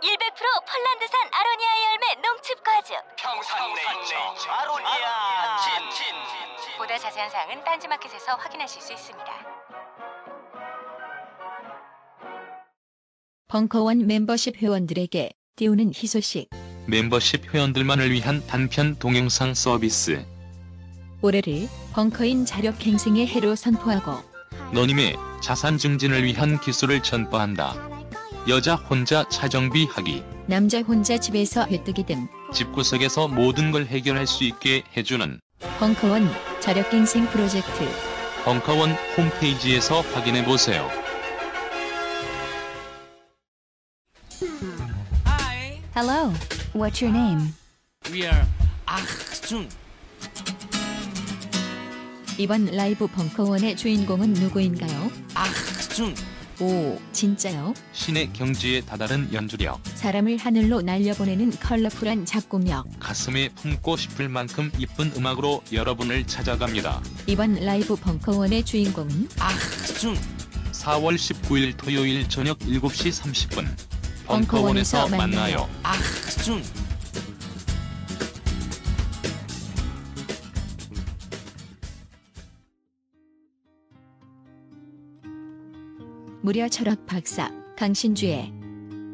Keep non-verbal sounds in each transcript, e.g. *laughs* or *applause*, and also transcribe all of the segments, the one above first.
100% 폴란드산 아로니아 열매 농축 과즙. 평산네이처 아로니아 친 보다 자세한 사항은 딴지마켓에서 확인하실 수 있습니다. 벙커원 멤버십 회원들에게 띄우는 희소식. 멤버십 회원들만을 위한 단편 동영상 서비스 올해를 벙커인 자력갱생의 해로 선포하고 너님의 자산 증진을 위한 기술을 전파한다. 여자 혼자 차정비하기 남자 혼자 집에서 회뜨기 등 집구석에서 모든 걸 해결할 수 있게 해주는 벙커원 자력갱생 프로젝트 벙커원 홈페이지에서 확인해 보세요. Hello, what's your name? We are 아준 이번 라이브 벙커원의 주인공은 누구인가요? 아준 오, 진짜요? 신의 경지에 다다른 연주력, 사람을 하늘로 날려보내는 컬러풀한 작곡력. 가슴에 품고 싶을 만큼 이쁜 음악으로 여러분을 찾아갑니다. 이번 라이브 벙커원의 주인공은 아준 4월 19일 토요일 저녁 7시 30분 벙커원에서 벙커원에서 만나요. 아준 무려 철학 박사 강신주의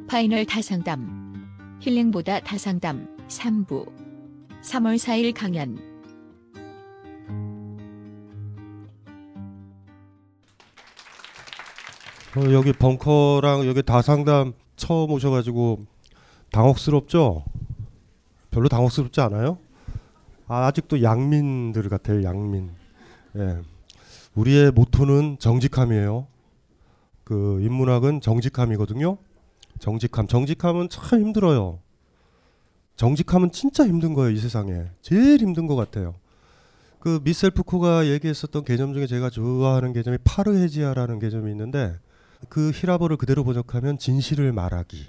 파이널 다상담 힐링보다 다상담 3부 3월 4일 강연 어, 여기 벙커랑 여기 다상담 처음 오셔가지고 당혹스럽죠? 별로 당혹스럽지 않아요? 아, 아직도 양민들 같아요, 양민. 예. 우리의 모토는 정직함이에요. 그 인문학은 정직함이거든요. 정직함. 정직함은 참 힘들어요. 정직함은 진짜 힘든 거예요, 이 세상에. 제일 힘든 것 같아요. 그 미셀 푸코가 얘기했었던 개념 중에 제가 좋아하는 개념이 파르헤지아라는 개념이 있는데 그 히라버를 그대로 번역하면 진실을 말하기.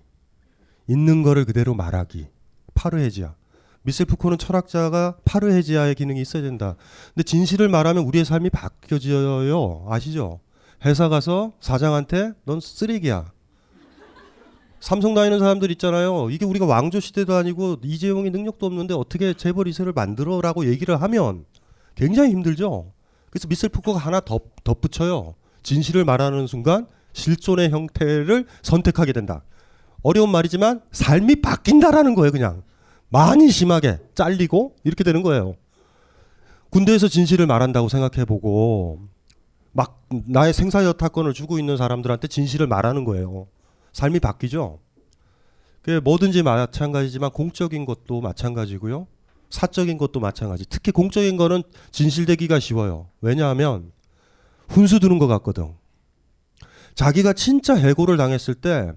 있는 거를 그대로 말하기. 파르헤지아. 미셀 푸코는 철학자가 파르헤지아의 기능이 있어야 된다. 근데 진실을 말하면 우리의 삶이 바뀌어져요. 아시죠? 회사 가서 사장한테 넌 쓰레기야. 삼성 다니는 사람들 있잖아요. 이게 우리가 왕조 시대도 아니고 이재용이 능력도 없는데 어떻게 재벌 2세를 만들어라고 얘기를 하면 굉장히 힘들죠. 그래서 미셀 푸코가 하나 덧, 덧붙여요. 진실을 말하는 순간 실존의 형태를 선택하게 된다. 어려운 말이지만 삶이 바뀐다라는 거예요, 그냥. 많이 심하게 잘리고 이렇게 되는 거예요. 군대에서 진실을 말한다고 생각해 보고 막 나의 생사 여타권을 주고 있는 사람들한테 진실을 말하는 거예요. 삶이 바뀌죠. 그 뭐든지 마찬가지지만 공적인 것도 마찬가지고요. 사적인 것도 마찬가지. 특히 공적인 거는 진실되기가 쉬워요. 왜냐하면 훈수 두는 것 같거든. 자기가 진짜 해고를 당했을 때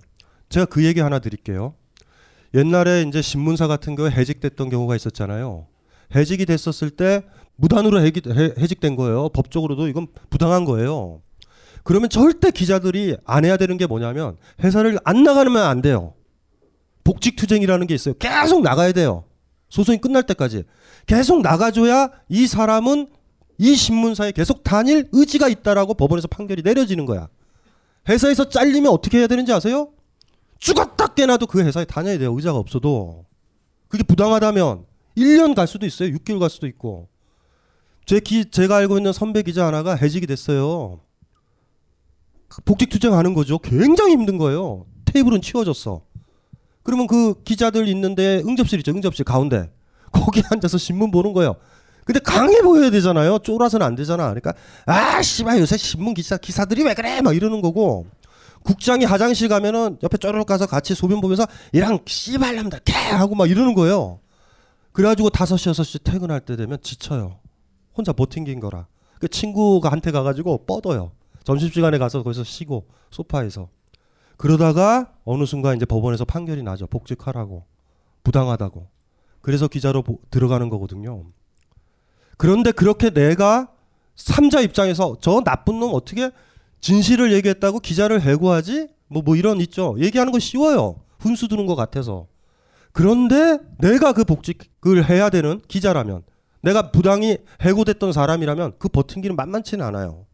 제가 그 얘기 하나 드릴게요. 옛날에 이제 신문사 같은 경우에 해직됐던 경우가 있었잖아요. 해직이 됐었을 때 무단으로 해기, 해, 해직된 거예요. 법적으로도 이건 부당한 거예요. 그러면 절대 기자들이 안 해야 되는 게 뭐냐면 회사를 안 나가면 안 돼요. 복직 투쟁이라는 게 있어요. 계속 나가야 돼요. 소송이 끝날 때까지 계속 나가줘야 이 사람은 이 신문사에 계속 다닐 의지가 있다라고 법원에서 판결이 내려지는 거야. 회사에서 잘리면 어떻게 해야 되는지 아세요? 죽었다 깨나도 그 회사에 다녀야 돼요. 의자가 없어도. 그게 부당하다면 1년 갈 수도 있어요. 6개월 갈 수도 있고. 제 기, 제가 알고 있는 선배 기자 하나가 해직이 됐어요. 복직 투쟁하는 거죠. 굉장히 힘든 거예요. 테이블은 치워졌어. 그러면 그 기자들 있는데 응접실 있죠. 응접실 가운데. *laughs* 거기 앉아서 신문 보는 거예요. 근데 강해 보여야 되잖아요. 쫄아서는 안 되잖아. 그러니까 아 씨발 요새 신문 기사 기사들이 왜 그래 막 이러는 거고 국장이 화장실 가면은 옆에 쪼르륵 가서 같이 소변 보면서 이랑 씨발 남들 개 하고 막 이러는 거예요. 그래가지고 다섯 시 여섯 시 퇴근할 때 되면 지쳐요. 혼자 버팅긴 거라. 그 친구가 한테 가가지고 뻗어요. 점심시간에 가서 거기서 쉬고 소파에서 그러다가 어느 순간 이제 법원에서 판결이 나죠. 복직하라고 부당하다고. 그래서 기자로 보- 들어가는 거거든요. 그런데 그렇게 내가 삼자 입장에서 저 나쁜 놈 어떻게 진실을 얘기했다고 기자를 해고하지? 뭐 뭐 이런 있죠. 얘기하는 거 쉬워요. 훈수 두는 것 같아서. 그런데 내가 그 복직을 해야 되는 기자라면 내가 부당히 해고됐던 사람이라면 그 버틴기는 만만치는 않아요.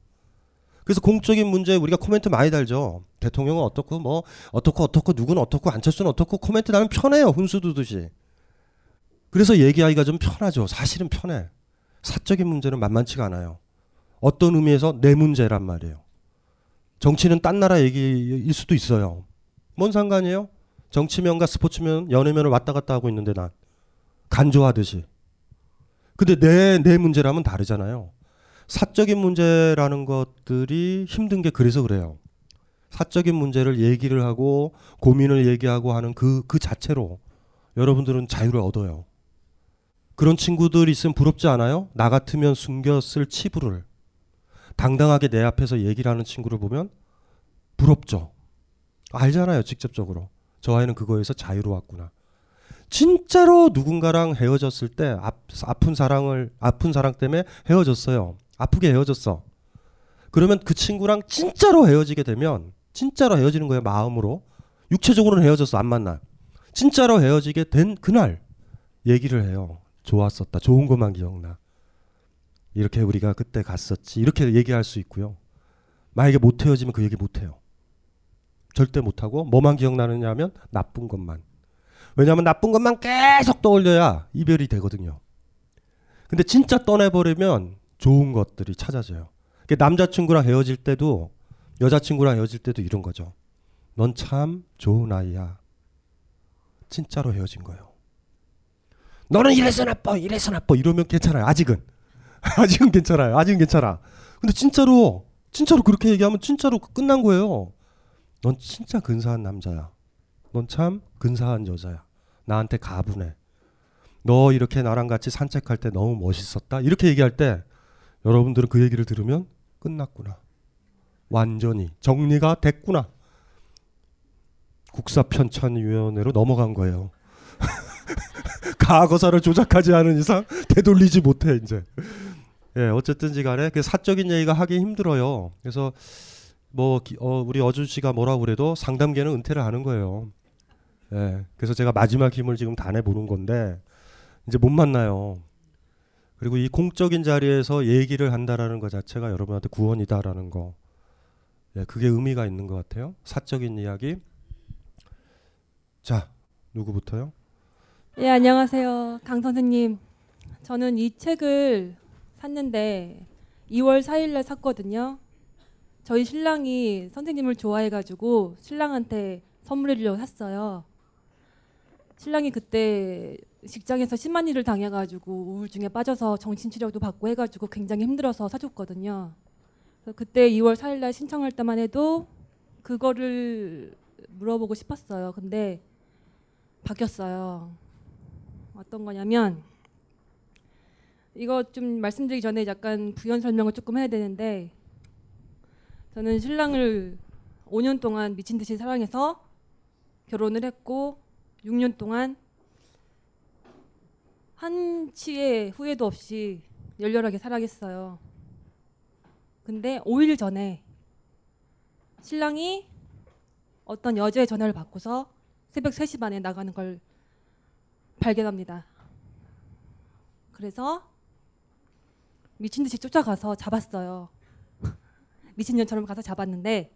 그래서 공적인 문제에 우리가 코멘트 많이 달죠. 대통령은 어떻고 뭐 어떻고 어떻고 누구는 어떻고 안철수는 어떻고 코멘트 달면 편해요. 훈수 두듯이. 그래서 얘기하기가 좀 편하죠. 사실은 편해. 사적인 문제는 만만치가 않아요. 어떤 의미에서 내 문제란 말이에요. 정치는 딴 나라 얘기일 수도 있어요. 뭔 상관이에요? 정치면과 스포츠면, 연예면을 왔다 갔다 하고 있는데 난 간조하듯이. 근데 내 내 문제라면 다르잖아요. 사적인 문제라는 것들이 힘든 게 그래서 그래요. 사적인 문제를 얘기를 하고 고민을 얘기하고 하는 그, 그 자체로 여러분들은 자유를 얻어요. 그런 친구들 있으면 부럽지 않아요? 나 같으면 숨겼을 치부를 당당하게 내 앞에서 얘기를 하는 친구를 보면 부럽죠. 알잖아요, 직접적으로. 저 아이는 그거에서 자유로웠구나. 진짜로 누군가랑 헤어졌을 때 아, 아픈 사랑을 아픈 사랑 때문에 헤어졌어요. 아프게 헤어졌어. 그러면 그 친구랑 진짜로 헤어지게 되면 진짜로 헤어지는 거예요, 마음으로. 육체적으로는 헤어졌어, 안 만나. 진짜로 헤어지게 된 그날 얘기를 해요. 좋았었다. 좋은 것만 기억나. 이렇게 우리가 그때 갔었지. 이렇게 얘기할 수 있고요. 만약에 못 헤어지면 그 얘기 못 해요. 절대 못 하고 뭐만 기억나느냐 하면 나쁜 것만. 왜냐하면 나쁜 것만 계속 떠올려야 이별이 되거든요. 근데 진짜 떠내버리면 좋은 것들이 찾아져요. 남자친구랑 헤어질 때도 여자친구랑 헤어질 때도 이런 거죠. 넌 참 좋은 아이야. 진짜로 헤어진 거예요. 너는 이래서 나빠, 이래서 나빠 이러면 괜찮아요. 아직은 *laughs* 아직은 괜찮아요. 아직은 괜찮아. 근데 진짜로 진짜로 그렇게 얘기하면 진짜로 끝난 거예요. 넌 진짜 근사한 남자야. 넌 참 근사한 여자야. 나한테 가분해. 너 이렇게 나랑 같이 산책할 때 너무 멋있었다. 이렇게 얘기할 때 여러분들은 그 얘기를 들으면 끝났구나. 완전히 정리가 됐구나. 국사편찬위원회로 넘어간 거예요. *laughs* 과거사를 조작하지 않은 이상 되돌리지 못해 이제. 예, 어쨌든지 간에 그 사적인 얘기가 하기 힘들어요. 그래서 뭐 기- 어, 우리 어준 씨가 뭐라고 그래도 상담계는 은퇴를 하는 거예요. 예, 그래서 제가 마지막 힘을 지금 다 내보는 건데 이제 못 만나요. 그리고 이 공적인 자리에서 얘기를 한다라는 것 자체가 여러분한테 구원이다라는 거. 예, 그게 의미가 있는 것 같아요. 사적인 이야기. 자, 누구부터요? 예, 안녕하세요. 강 선생님. 저는 이 책을 샀는데 2월 4일 날 샀거든요. 저희 신랑이 선생님을 좋아해 가지고 신랑한테 선물해 주려고 샀어요. 신랑이 그때 직장에서 심한 일을 당해 가지고 우울증에 빠져서 정신 치료도 받고 해 가지고 굉장히 힘들어서 사줬거든요. 그때 2월 4일 날 신청할 때만 해도 그거를 물어보고 싶었어요. 근데 바뀌었어요. 어떤 거냐면 이거 좀 말씀드리기 전에 약간 부연 설명을 조금 해야 되는데 저는 신랑을 5년 동안 미친 듯이 사랑해서 결혼을 했고 6년 동안 한치의 후회도 없이 열렬하게 사랑했어요. 근데 5일 전에 신랑이 어떤 여자의 전화를 받고서 새벽 3시 반에 나가는 걸 발견합니다. 그래서 미친 듯이 쫓아가서 잡았어요. 미친년처럼 가서 잡았는데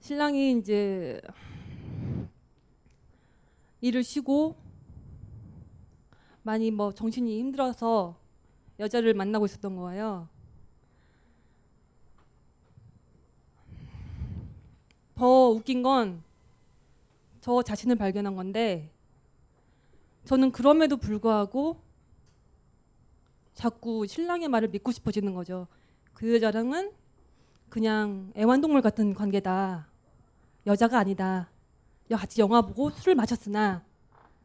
신랑이 이제 일을 쉬고 많이 뭐 정신이 힘들어서 여자를 만나고 있었던 거예요. 더 웃긴 건 저 자신을 발견한 건데 저는 그럼에도 불구하고 자꾸 신랑의 말을 믿고 싶어지는 거죠. 그 여자랑은 그냥 애완동물 같은 관계다. 여자가 아니다. 여 같이 영화 보고 술을 마셨으나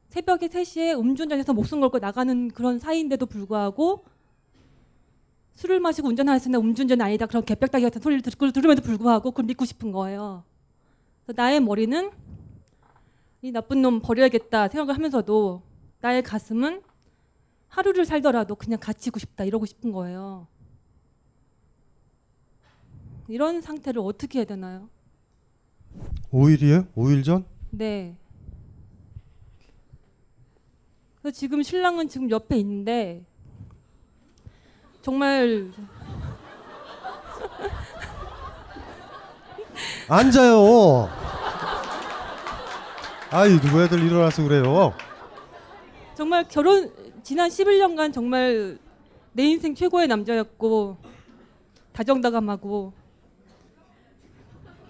새벽에 3시에 음주운전해서 목숨 걸고 나가는 그런 사이인데도 불구하고 술을 마시고 운전하였으나 음주운전이 아니다. 그런 개벽다기 같은 소리를 들- 들음에도 불구하고 그걸 믿고 싶은 거예요. 나의 머리는 이 나쁜 놈 버려야겠다 생각을 하면서도 나의 가슴은 하루를 살더라도 그냥 갇히고 싶다 이러고 싶은 거예요. 이런 상태를 어떻게 해야 되나요? 5일이에요? 5일 전? 네. 그래서 지금 신랑은 지금 옆에 있는데 정말 *laughs* 앉아요. 아이 누구 애들 일어나서 그래요. 정말 결혼 지난 11년간 정말 내 인생 최고의 남자였고 다정다감하고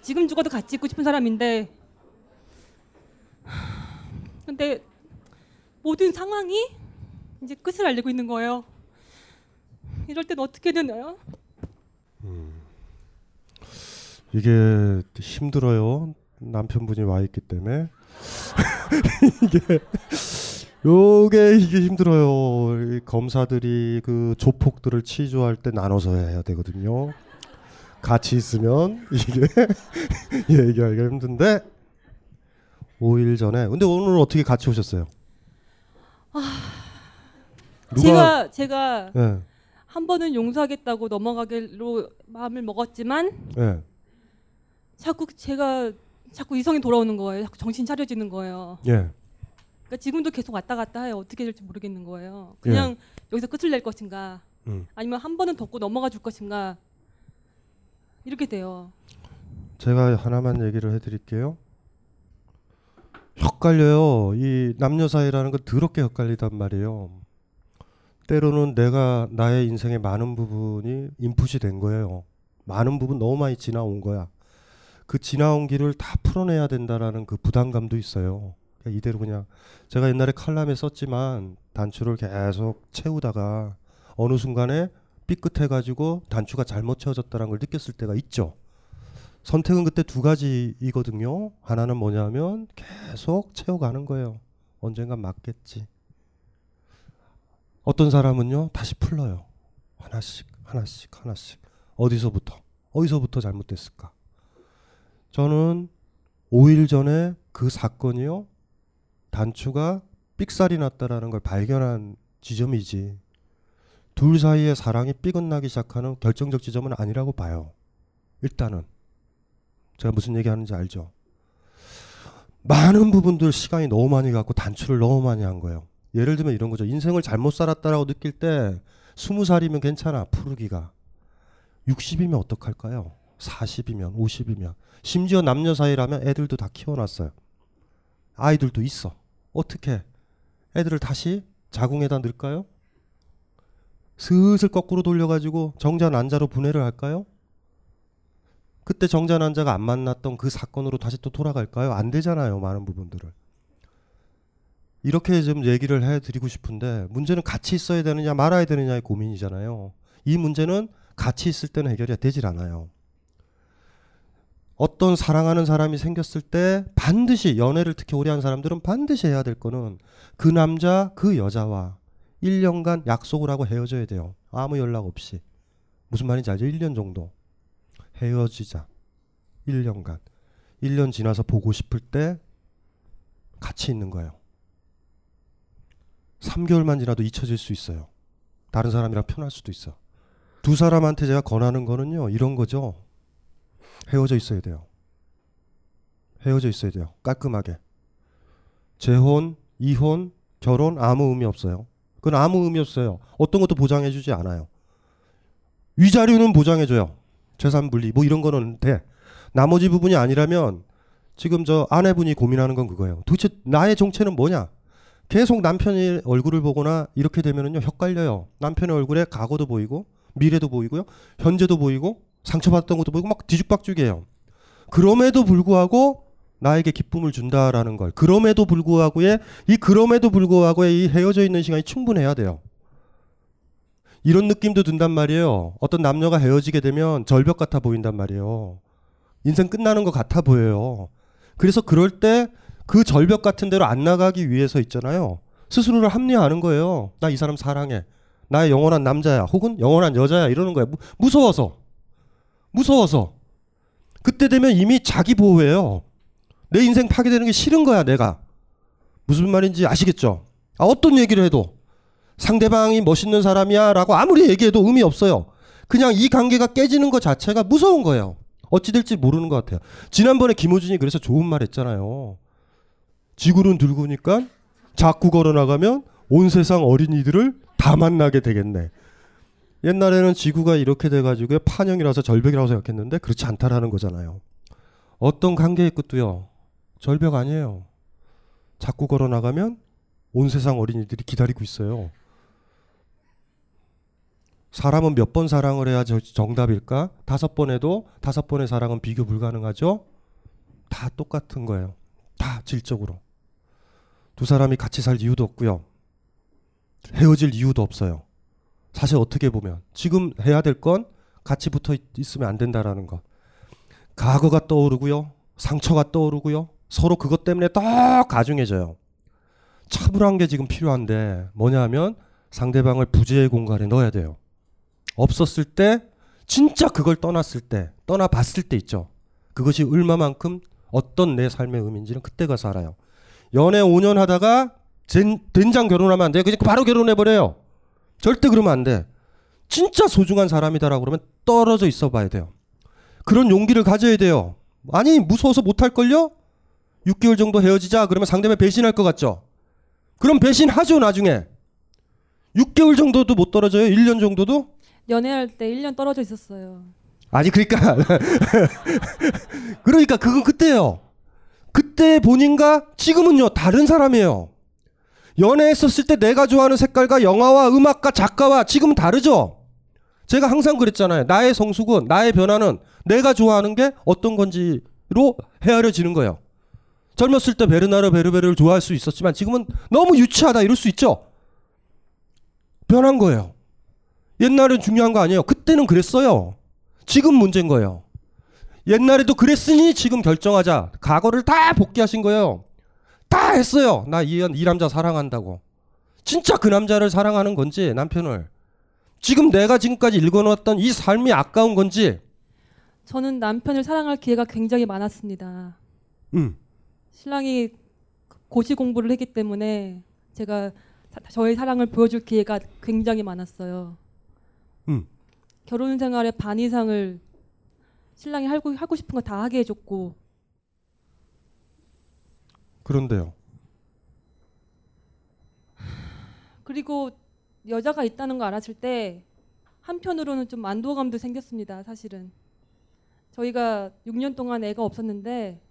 지금 죽어도 같이 있고 싶은 사람인데 근데 모든 상황이 이제 끝을 알리고 있는 거예요. 이럴 땐 어떻게 되나요? 이게 힘들어요. 남편분이 와 있기 때문에 *laughs* 이게 요게 이게 힘들어요. 이 검사들이 그 조폭들을 치조할 때 나눠서 해야 되거든요. 같이 있으면 이게 *laughs* 얘기하기가 힘든데 5일 전에 근데 오늘 어떻게 같이 오셨어요? 제가 제가 예, 한 번은 용서하겠다고 넘어가기로 마음을 먹었지만 예, 자꾸 제가 자꾸 이성이 돌아오는 거예요. 자꾸 정신 차려지는 거예요. 예. 그러니까 지금도 계속 왔다 갔다 해요. 어떻게 될지 모르겠는 거예요. 그냥 여기서 끝을 낼 것인가, 음. 아니면 한 번은 덮고 넘어가 줄 것인가 이렇게 돼요. 제가 하나만 얘기를 해드릴게요. 헷갈려요. 이 남녀 사이라는 건 더럽게 헷갈리단 말이에요. 때로는 내가 나의 인생의 많은 부분이 인풋이 된 거예요. 많은 부분 너무 많이 지나온 거야. 그 지나온 길을 다 풀어내야 된다라는 그 부담감도 있어요. 그냥 이대로 그냥 제가 옛날에 칼럼에 썼지만 단추를 계속 채우다가 어느 순간에 삐끗해가지고 단추가 잘못 채워졌다는 걸 느꼈을 때가 있죠. 선택은 그때 두 가지이거든요. 하나는 뭐냐면 계속 채워가는 거예요. 언젠간 맞겠지. 어떤 사람은요 다시 풀러요. 하나씩 하나씩 하나씩 어디서부터 어디서부터 잘못됐을까? 저는 5일 전에 그 사건이요 단추가 삑살이 났다라는 걸 발견한 지점이지 둘 사이의 사랑이 삐긋나기 시작하는 결정적 지점은 아니라고 봐요. 일단은 제가 무슨 얘기 하는지 알죠? 많은 부분들 시간이 너무 많이 갖고 단추를 너무 많이 한 거예요. 예를 들면 이런 거죠. 인생을 잘못 살았다라고 느낄 때 스무 살이면 괜찮아 푸르기가 60이면 어떡할까요? 40이면 50이면 심지어 남녀 사이라면 애들도 다 키워놨어요. 아이들도 있어. 어떻게 애들을 다시 자궁에다 넣을까요? 슬슬 거꾸로 돌려가지고 정자 난자로 분해를 할까요? 그때 정자 난자가 안 만났던 그 사건으로 다시 또 돌아갈까요? 안 되잖아요. 많은 부분들을. 이렇게 좀 얘기를 해드리고 싶은데 문제는 같이 있어야 되느냐 말아야 되느냐의 고민이잖아요. 이 문제는 같이 있을 때는 해결이 되질 않아요. 어떤 사랑하는 사람이 생겼을 때 반드시 연애를 특히 오래 한 사람들은 반드시 해야 될 거는 그 남자 그 여자와 1년간 약속을 하고 헤어져야 돼요. 아무 연락 없이. 무슨 말인지 알죠? 1년 정도. 헤어지자. 1년간. 1년 지나서 보고 싶을 때 같이 있는 거예요. 3개월만 지나도 잊혀질 수 있어요. 다른 사람이랑 편할 수도 있어. 두 사람한테 제가 권하는 거는요. 이런 거죠. 헤어져 있어야 돼요. 헤어져 있어야 돼요. 깔끔하게. 재혼, 이혼, 결혼 아무 의미 없어요. 그건 아무 의미 없어요. 어떤 것도 보장해주지 않아요. 위자료는 보장해줘요. 재산 분리 뭐 이런 거는 돼. 나머지 부분이 아니라면 지금 저 아내분이 고민하는 건 그거예요. 도대체 나의 정체는 뭐냐? 계속 남편의 얼굴을 보거나 이렇게 되면은요 헷갈려요. 남편의 얼굴에 과거도 보이고 미래도 보이고요, 현재도 보이고 상처받았던 것도 보이고 막 뒤죽박죽이에요. 그럼에도 불구하고 나에게 기쁨을 준다라는 걸. 그럼에도 불구하고의 이 그럼에도 불구하고의 이 헤어져 있는 시간이 충분해야 돼요. 이런 느낌도 든단 말이에요. 어떤 남녀가 헤어지게 되면 절벽 같아 보인단 말이에요. 인생 끝나는 것 같아 보여요. 그래서 그럴 때 그 절벽 같은 데로 안 나가기 위해서 있잖아요. 스스로를 합리화하는 거예요. 나 이 사람 사랑해. 나의 영원한 남자야. 혹은 영원한 여자야. 이러는 거야. 무, 무서워서. 무서워서. 그때 되면 이미 자기 보호예요. 내 인생 파괴되는 게 싫은 거야, 내가. 무슨 말인지 아시겠죠? 아, 어떤 얘기를 해도 상대방이 멋있는 사람이야 라고 아무리 얘기해도 의미 없어요. 그냥 이 관계가 깨지는 것 자체가 무서운 거예요. 어찌 될지 모르는 것 같아요. 지난번에 김호준이 그래서 좋은 말 했잖아요. 지구는 늙으니까 자꾸 걸어나가면 온 세상 어린이들을 다 만나게 되겠네. 옛날에는 지구가 이렇게 돼가지고 판형이라서 절벽이라고 생각했는데 그렇지 않다라는 거잖아요. 어떤 관계의 끝도요. 절벽 아니에요. 자꾸 걸어나가면 온 세상 어린이들이 기다리고 있어요. 사람은 몇 번 사랑을 해야 저- 정답일까? 다섯 번 해도 다섯 번의 사랑은 비교 불가능하죠? 다 똑같은 거예요. 다 질적으로. 두 사람이 같이 살 이유도 없고요. 헤어질 이유도 없어요. 사실 어떻게 보면 지금 해야 될 건 같이 붙어 있- 있으면 안 된다라는 것. 과거가 떠오르고요. 상처가 떠오르고요. 서로 그것 때문에 더 가중해져요. 차분한 게 지금 필요한데 뭐냐 하면 상대방을 부재의 공간에 넣어야 돼요. 없었을 때 진짜 그걸 떠났을 때 떠나봤을 때 있죠. 그것이 얼마만큼 어떤 내 삶의 의미인지는 그때 가서 알아요. 연애 5년 하다가 젠, 된장 결혼하면 안 돼요. 그냥 바로 결혼해버려요. 절대 그러면 안 돼. 진짜 소중한 사람이다라고 그러면 떨어져 있어 봐야 돼요. 그런 용기를 가져야 돼요. 아니 무서워서 못할걸요? 6개월 정도 헤어지자 그러면 상대방 배신할 것 같죠? 그럼 배신하죠 나중에. 6개월 정도도 못 떨어져요? 1년 정도도? 연애할 때 1년 떨어져 있었어요. 아니 그러니까 *laughs* 그러니까 그건 그때요. 그때 본인과 지금은요 다른 사람이에요. 연애했었을 때 내가 좋아하는 색깔과 영화와 음악과 작가와 지금은 다르죠. 제가 항상 그랬잖아요. 나의 성숙은 나의 변화는 내가 좋아하는 게 어떤 건지로 헤아려지는 거예요. 젊었을 때 베르나르 베르베르를 좋아할 수 있었지만 지금은 너무 유치하다 이럴 수 있죠. 변한 거예요. 옛날엔 중요한 거 아니에요. 그때는 그랬어요. 지금 문제인 거예요. 옛날에도 그랬으니 지금 결정하자. 과거를 다 복귀하신 거예요. 다 했어요. 나 이 이 남자 사랑한다고. 진짜 그 남자를 사랑하는 건지 남편을. 지금 내가 지금까지 읽어놓았던 이 삶이 아까운 건지. 저는 남편을 사랑할 기회가 굉장히 많았습니다. 음. 신랑이 고시 공부를 했기 때문에 제가 사- 저의 사랑을 보여줄 기회가 굉장히 많았어요. 음. 결혼 생활의 반 이상을 신랑이 하고, 하고 싶은 거 다 하게 해줬고 그런데요. 그리고 여자가 있다는 거 알았을 때 한편으로는 좀 안도감도 생겼습니다. 사실은 저희가 6년 동안 애가 없었는데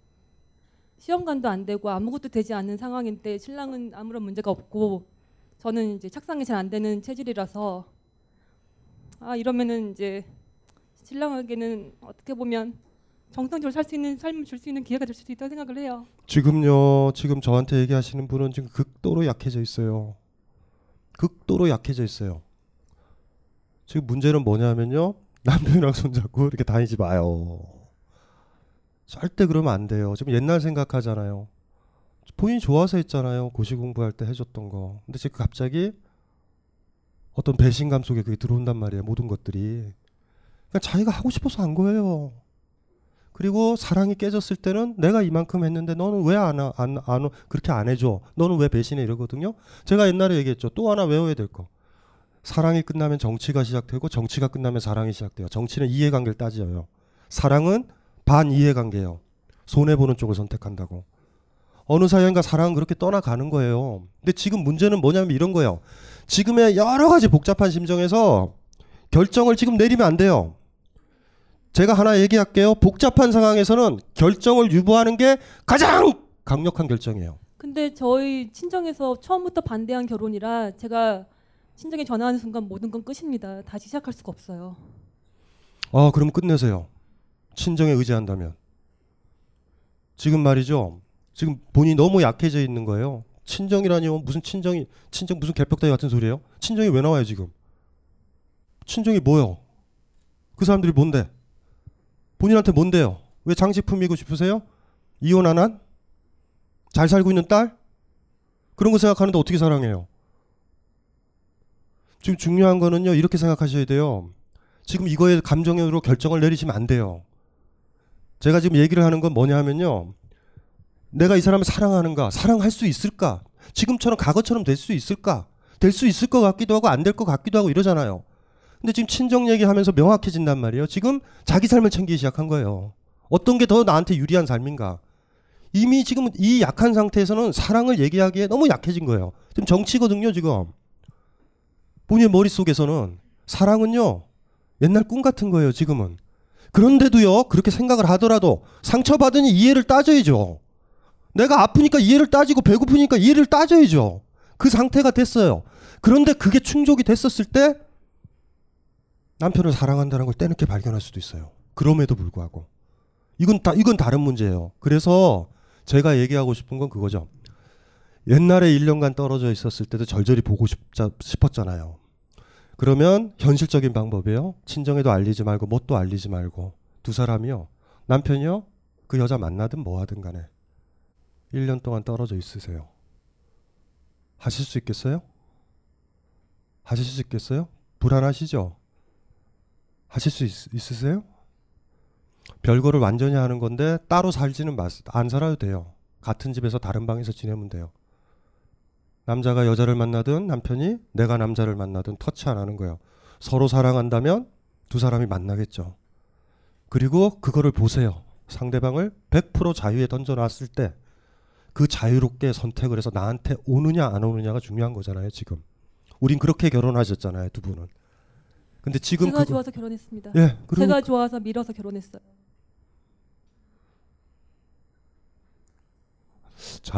시험관도 안 되고 아무것도 되지 않는 상황인데 신랑은 아무런 문제가 없고 저는 이제 착상이 잘 안 되는 체질이라서 아 이러면은 이제 신랑에게는 어떻게 보면 정상적으로 살 수 있는 삶을 줄 수 있는 기회가 될 수도 있다고 생각을 해요. 지금요. 지금 저한테 얘기하시는 분은 지금 극도로 약해져 있어요. 극도로 약해져 있어요. 지금 문제는 뭐냐면요. *laughs* 남편이랑 손잡고 이렇게 다니지 마요. 절대 그러면 안 돼요. 지금 옛날 생각하잖아요. 본인이 좋아서 했잖아요. 고시 공부할 때 해줬던 거. 근데 지금 갑자기 어떤 배신감 속에 그게 들어온단 말이에요. 모든 것들이. 그냥 자기가 하고 싶어서 한 거예요. 그리고 사랑이 깨졌을 때는 내가 이만큼 했는데 너는 왜 안 안, 안, 그렇게 안 해줘? 너는 왜 배신해? 이러거든요. 제가 옛날에 얘기했죠. 또 하나 외워야 될 거. 사랑이 끝나면 정치가 시작되고 정치가 끝나면 사랑이 시작돼요. 정치는 이해관계를 따져요. 사랑은 반 이해관계예요. 손해 보는 쪽을 선택한다고. 어느 사연과 사랑은 그렇게 떠나가는 거예요. 근데 지금 문제는 뭐냐면 이런 거예요. 지금의 여러 가지 복잡한 심정에서 결정을 지금 내리면 안 돼요. 제가 하나 얘기할게요. 복잡한 상황에서는 결정을 유보하는 게 가장 강력한 결정이에요. 근데 저희 친정에서 처음부터 반대한 결혼이라 제가 친정에 전화하는 순간 모든 건 끝입니다. 다시 시작할 수가 없어요. 아, 그럼 끝내세요. 친정에 의지한다면. 지금 말이죠. 지금 본인이 너무 약해져 있는 거예요. 친정이라니요. 무슨 친정이 친정 무슨 개벽다리 같은 소리예요? 친정이 왜 나와요, 지금? 친정이 뭐요? 그 사람들이 뭔데? 본인한테 뭔데요? 왜 장식품이고 싶으세요? 이혼 안 한? 잘 살고 있는 딸? 그런 거 생각하는데 어떻게 사랑해요? 지금 중요한 거는요, 이렇게 생각하셔야 돼요. 지금 이거에 감정으로 결정을 내리시면 안 돼요. 제가 지금 얘기를 하는 건 뭐냐 하면요. 내가 이 사람을 사랑하는가? 사랑할 수 있을까? 지금처럼 과거처럼 될 수 있을까? 될 수 있을 것 같기도 하고 안 될 것 같기도 하고 이러잖아요. 근데 지금 친정 얘기하면서 명확해진단 말이에요. 지금 자기 삶을 챙기기 시작한 거예요. 어떤 게 더 나한테 유리한 삶인가? 이미 지금 이 약한 상태에서는 사랑을 얘기하기에 너무 약해진 거예요. 지금 정치거든요, 지금. 본인의 머릿속에서는 사랑은요, 옛날 꿈 같은 거예요, 지금은. 그런데도요, 그렇게 생각을 하더라도 상처받으니 이해를 따져야죠. 내가 아프니까 이해를 따지고 배고프니까 이해를 따져야죠. 그 상태가 됐어요. 그런데 그게 충족이 됐었을 때 남편을 사랑한다는 걸 때늦게 발견할 수도 있어요. 그럼에도 불구하고. 이건 다, 이건 다른 문제예요. 그래서 제가 얘기하고 싶은 건 그거죠. 옛날에 1년간 떨어져 있었을 때도 절절히 보고 싶자, 싶었잖아요. 그러면 현실적인 방법이에요. 친정에도 알리지 말고 뭣도 알리지 말고 두 사람이요. 남편이요. 그 여자 만나든 뭐 하든 간에 1년 동안 떨어져 있으세요. 하실 수 있겠어요? 하실 수 있겠어요? 불안하시죠? 하실 수 있, 있으세요? 별거를 완전히 하는 건데 따로 살지는 마, 안 살아도 돼요. 같은 집에서 다른 방에서 지내면 돼요. 남자가 여자를 만나든 남편이 내가 남자를 만나든 터치 안 하는 거예요. 서로 사랑한다면 두 사람이 만나겠죠. 그리고 그거를 보세요. 상대방을 100% 자유에 던져놨을 때 그 자유롭게 선택을 해서 나한테 오느냐 안 오느냐가 중요한 거잖아요. 지금 우린 그렇게 결혼하셨잖아요. 두 분은. 근데 지금 제가 그거- 좋아서 결혼했습니다. 예, 그러니까 제가 좋아서 밀어서 결혼했어요.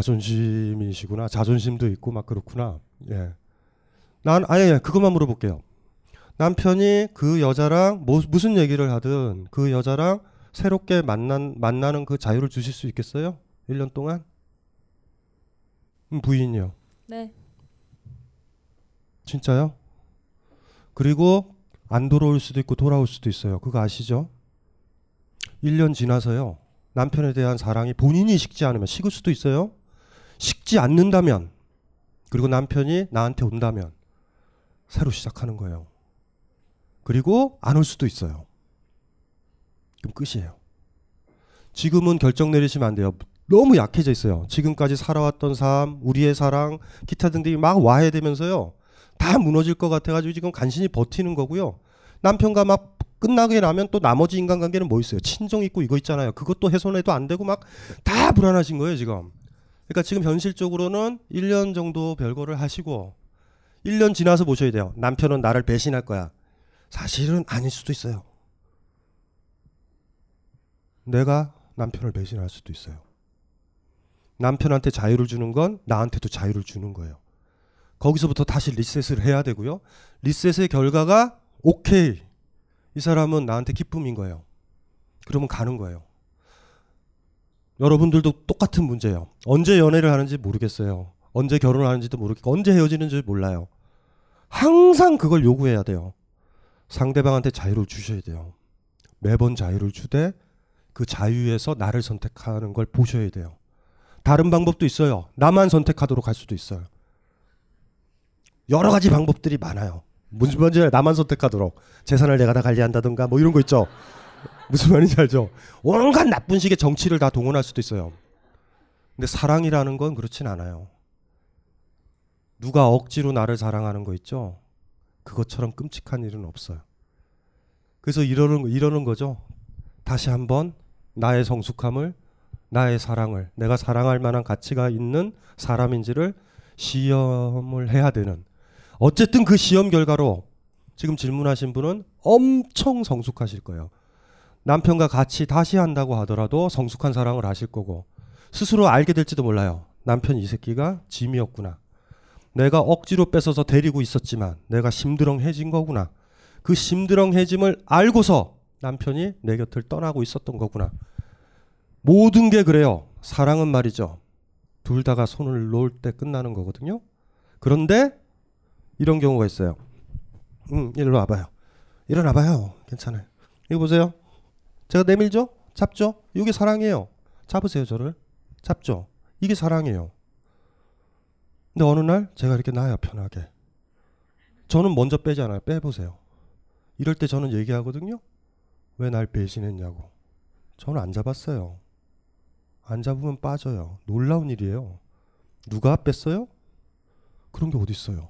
자존심이시구나. 자존심도 있고 막 그렇구나. 예. 난 아예 예, 그것만 물어볼게요. 남편이 그 여자랑 뭐, 무슨 얘기를 하든 그 여자랑 새롭게 만난 만나는 그 자유를 주실 수 있겠어요? 1년 동안? 음, 부인이요. 네. 진짜요? 그리고 안 돌아올 수도 있고 돌아올 수도 있어요. 그거 아시죠? 1년 지나서요. 남편에 대한 사랑이 본인이 식지 않으면 식을 수도 있어요. 식지 않는다면 그리고 남편이 나한테 온다면 새로 시작하는 거예요. 그리고 안 올 수도 있어요. 그럼 끝이에요. 지금은 결정 내리시면 안 돼요. 너무 약해져 있어요. 지금까지 살아왔던 삶, 우리의 사랑, 기타 등등이 막 와해되면서요. 다 무너질 것 같아가지고 지금 간신히 버티는 거고요. 남편과 막 끝나게 나면 또 나머지 인간관계는 뭐 있어요? 친정 있고 이거 있잖아요. 그것도 훼손해도 안 되고 막 다 불안하신 거예요 지금. 그러니까 지금 현실적으로는 1년 정도 별거를 하시고 1년 지나서 보셔야 돼요. 남편은 나를 배신할 거야. 사실은 아닐 수도 있어요. 내가 남편을 배신할 수도 있어요. 남편한테 자유를 주는 건 나한테도 자유를 주는 거예요. 거기서부터 다시 리셋을 해야 되고요. 리셋의 결과가 오케이. 이 사람은 나한테 기쁨인 거예요. 그러면 가는 거예요. 여러분들도 똑같은 문제예요. 언제 연애를 하는지 모르겠어요. 언제 결혼을 하는지도 모르겠고 언제 헤어지는지 몰라요. 항상 그걸 요구해야 돼요. 상대방한테 자유를 주셔야 돼요. 매번 자유를 주되 그 자유에서 나를 선택하는 걸 보셔야 돼요. 다른 방법도 있어요. 나만 선택하도록 할 수도 있어요. 여러 가지 방법들이 많아요. 무슨 말인지 나만 선택하도록 재산을 내가 다 관리한다든가 뭐 이런 거 있죠. 무슨 말인지 알죠? 온갖 나쁜 식의 정치를 다 동원할 수도 있어요. 근데 사랑이라는 건 그렇진 않아요. 누가 억지로 나를 사랑하는 거 있죠? 그것처럼 끔찍한 일은 없어요. 그래서 이러는 이러는 거죠. 다시 한번 나의 성숙함을 나의 사랑을 내가 사랑할 만한 가치가 있는 사람인지를 시험을 해야 되는 어쨌든 그 시험 결과로 지금 질문하신 분은 엄청 성숙하실 거예요. 남편과 같이 다시 한다고 하더라도 성숙한 사랑을 하실 거고 스스로 알게 될지도 몰라요. 남편 이 새끼가 짐이었구나. 내가 억지로 뺏어서 데리고 있었지만 내가 심드렁해진 거구나. 그 심드렁해짐을 알고서 남편이 내 곁을 떠나고 있었던 거구나. 모든 게 그래요. 사랑은 말이죠. 둘 다가 손을 놓을 때 끝나는 거거든요. 그런데 이런 경우가 있어요. 음, 일로 와봐요. 일어나봐요. 괜찮아요. 이거 보세요. 제가 내밀죠? 잡죠? 이게 사랑이에요. 잡으세요, 저를. 잡죠? 이게 사랑이에요. 근데 어느 날 제가 이렇게 놔요, 편하게. 저는 먼저 빼잖아요. 빼보세요. 이럴 때 저는 얘기하거든요. 왜 날 배신했냐고. 저는 안 잡았어요. 안 잡으면 빠져요. 놀라운 일이에요. 누가 뺐어요? 그런 게 어디 있어요?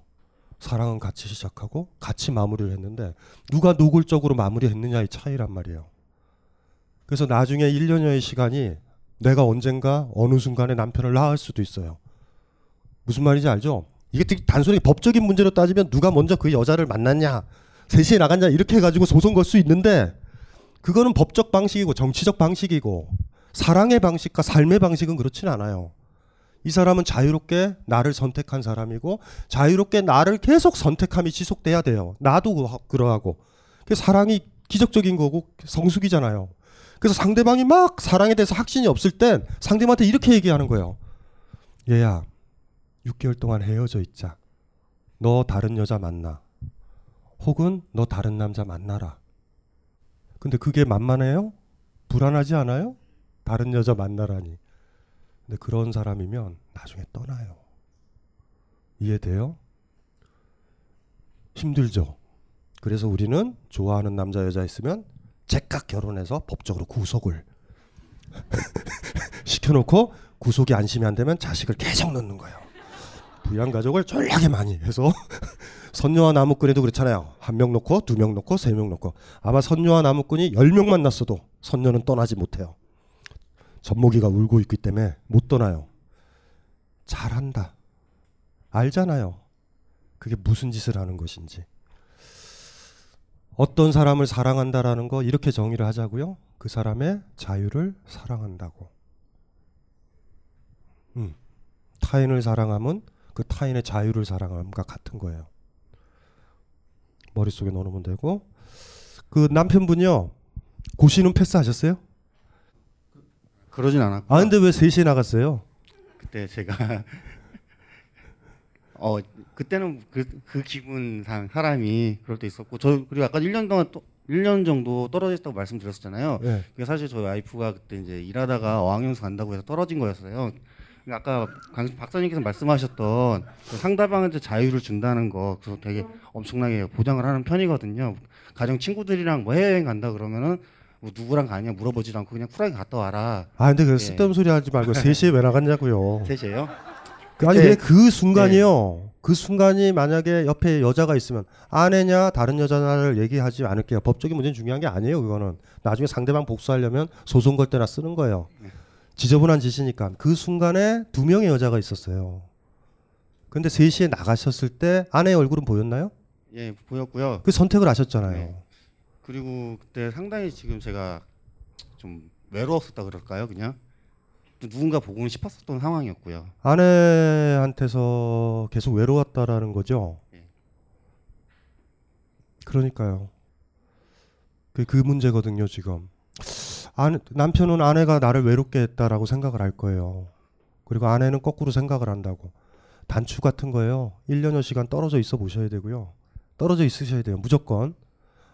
사랑은 같이 시작하고 같이 마무리를 했는데 누가 노골적으로 마무리했느냐의 차이란 말이에요. 그래서 나중에 1년여의 시간이 내가 언젠가 어느 순간에 남편을 낳을 수도 있어요. 무슨 말인지 알죠? 이게 단순히 법적인 문제로 따지면 누가 먼저 그 여자를 만났냐, 셋이 나갔냐 이렇게 해가지고 소송 걸 수 있는데 그거는 법적 방식이고 정치적 방식이고 사랑의 방식과 삶의 방식은 그렇진 않아요. 이 사람은 자유롭게 나를 선택한 사람이고 자유롭게 나를 계속 선택함이 지속돼야 돼요. 나도 그- 그러하고. 그 사랑이 기적적인 거고 성숙이잖아요. 그래서 상대방이 막 사랑에 대해서 확신이 없을 땐 상대방한테 이렇게 얘기하는 거예요. 얘야, 6개월 동안 헤어져 있자. 너 다른 여자 만나. 혹은 너 다른 남자 만나라. 근데 그게 만만해요? 불안하지 않아요? 다른 여자 만나라니. 근데 그런 사람이면 나중에 떠나요. 이해돼요? 힘들죠. 그래서 우리는 좋아하는 남자 여자 있으면 제깍 결혼해서 법적으로 구속을 *laughs* 시켜놓고 구속이 안심이 안 되면 자식을 계속 넣는 거예요. 부양 가족을 졸라게 많이 해서 *laughs* 선녀와 나무꾼에도 그렇잖아요. 한 명 놓고 두 명 놓고 세 명 놓고 아마 선녀와 나무꾼이 열 명 만났어도 선녀는 떠나지 못해요. 젖먹이가 울고 있기 때문에 못 떠나요. 잘한다. 알잖아요. 그게 무슨 짓을 하는 것인지. 어떤 사람을 사랑한다라는 거 이렇게 정의를 하자고요. 그 사람의 자유를 사랑한다고. 음. 타인을 사랑함은 그 타인의 자유를 사랑함과 같은 거예요. 머릿속에 넣어놓으면 되고 그 남편분이요. 고시는 패스하셨어요? 그러진 않았고 아 근데 왜 셋이 나갔어요? 그때 제가 *laughs* 어 그때는 그, 그 기분상 사람이 그럴 때 있었고 저 그리고 아까 1년 동안 또 1년 정도 떨어져 있다고 말씀드렸었잖아요. 네. 그게 사실 저희 와이프가 그때 이제 일하다가 어학연수 간다고 해서 떨어진 거였어요. 그러니까 아까 강, 박사님께서 말씀하셨던 그 상대방한테 자유를 준다는 거 그거 되게 엄청나게 보장을 하는 편이거든요. 가령 친구들이랑 뭐 해외여행 간다 그러면은 뭐 누구랑 가냐 물어보지도 않고 그냥 쿨하게 갔다 와라. 아 근데 그 예. 쓸데없는 소리 하지 말고 셋이 왜 나갔냐고요. *laughs* 셋이에요. 그 아니 네. 왜그 순간이요. 그 순간이 만약에 옆에 여자가 있으면 아내냐 다른 여자냐를 얘기하지 않을게요. 법적인 문제는 중요한 게 아니에요. 그거는 나중에 상대방 복수하려면 소송 걸 때나 쓰는 거예요. 지저분한 짓이니까 그 순간에 두 명의 여자가 있었어요. 근데 셋이 나가셨을 때 아내의 얼굴은 보였나요? 예 보였고요. 그 선택을 하셨잖아요. 네. 그리고 그때 상당히 지금 제가 좀 외로웠었다 그럴까요, 그냥 누군가 보고는 싶었었던 상황이었고요. 아내한테서 계속 외로웠다라는 거죠. 예. 그러니까요. 그, 그 문제거든요, 지금. 아내, 남편은 아내가 나를 외롭게 했다라고 생각을 할 거예요. 그리고 아내는 거꾸로 생각을 한다고. 단추 같은 거예요. 1년여 시간 떨어져 있어 보셔야 되고요. 떨어져 있으셔야 돼요. 무조건.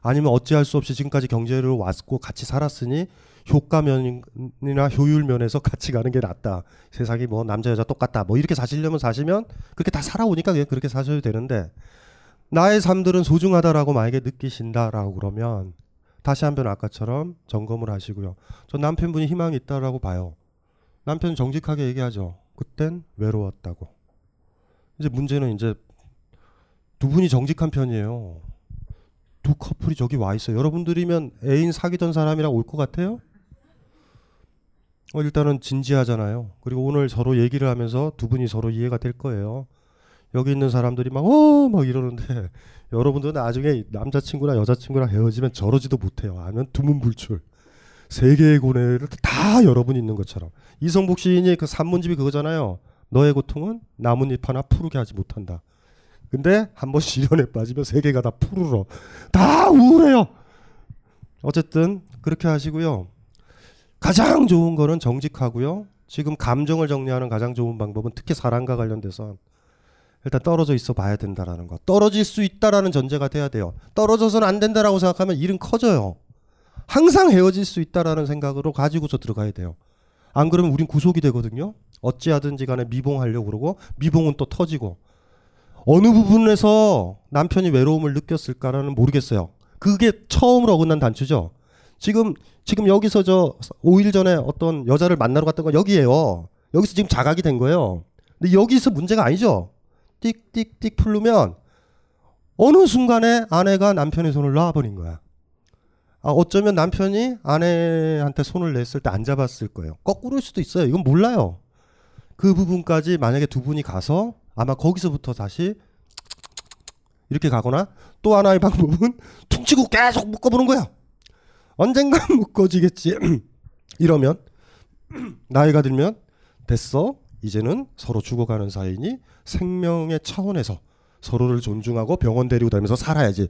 아니면 어찌할 수 없이 지금까지 경제로 왔고 같이 살았으니 효과면이나 효율 면에서 *laughs* 같이 가는 게 낫다. 세상이 뭐 남자 여자 똑같다. 뭐 이렇게 사시려면 사시면 그렇게 다 살아오니까 그냥 그렇게 사셔도 되는데 나의 삶들은 소중하다라고 만약에 느끼신다라고 그러면 다시 한번 아까처럼 점검을 하시고요. 저 남편분이 희망이 있다라고 봐요. 남편 정직하게 얘기하죠. 그땐 외로웠다고. 이제 문제는 이제 두 분이 정직한 편이에요. 두 커플이 저기 와 있어요. 여러분들이면 애인 사귀던 사람이랑 올 것 같아요? 어, 일단은 진지하잖아요. 그리고 오늘 서로 얘기를 하면서 두 분이 서로 이해가 될 거예요. 여기 있는 사람들이 막, 어, 막 이러는데, *laughs* 여러분들은 나중에 남자친구나 여자친구랑 헤어지면 저러지도 못해요. 아니면 두문불출. 세계의 고뇌를 다 여러분이 있는 것처럼. 이성복 시인이 그 산문집이 그거잖아요. 너의 고통은 나뭇잎 하나 푸르게 하지 못한다. 근데 한 번 시련에 빠지면 세계가 다 푸르러. 다 우울해요. 어쨌든 그렇게 하시고요. 가장 좋은 거는 정직하고요. 지금 감정을 정리하는 가장 좋은 방법은 특히 사랑과 관련돼서 일단 떨어져 있어 봐야 된다라는 거. 떨어질 수 있다라는 전제가 돼야 돼요. 떨어져서는 안 된다라고 생각하면 일은 커져요. 항상 헤어질 수 있다라는 생각으로 가지고서 들어가야 돼요. 안 그러면 우린 구속이 되거든요. 어찌하든지 간에 미봉하려고 그러고 미봉은 또 터지고 어느 부분에서 남편이 외로움을 느꼈을까라는 모르겠어요. 그게 처음으로 어긋난 단추죠. 지금 지금 여기서 저 5일 전에 어떤 여자를 만나러 갔던 건 여기에요. 여기서 지금 자각이 된 거예요. 근데 여기서 문제가 아니죠. 띡띡띡 풀르면 어느 순간에 아내가 남편의 손을 놔버린 거야. 아, 어쩌면 남편이 아내한테 손을 냈을 때 안 잡았을 거예요. 거꾸로일 수도 있어요. 이건 몰라요. 그 부분까지 만약에 두 분이 가서 아마 거기서부터 다시 이렇게 가거나 또 하나의 방법은 *laughs* 퉁치고 계속 묶어보는 거야. 언젠간 *laughs* 묶어지겠지. *clears throat* 이러면 *clears throat* 나이가 들면 됐어. 이제는 서로 죽어가는 사이니 생명의 차원에서 서로를 존중하고 병원 데리고 다니면서 살아야지.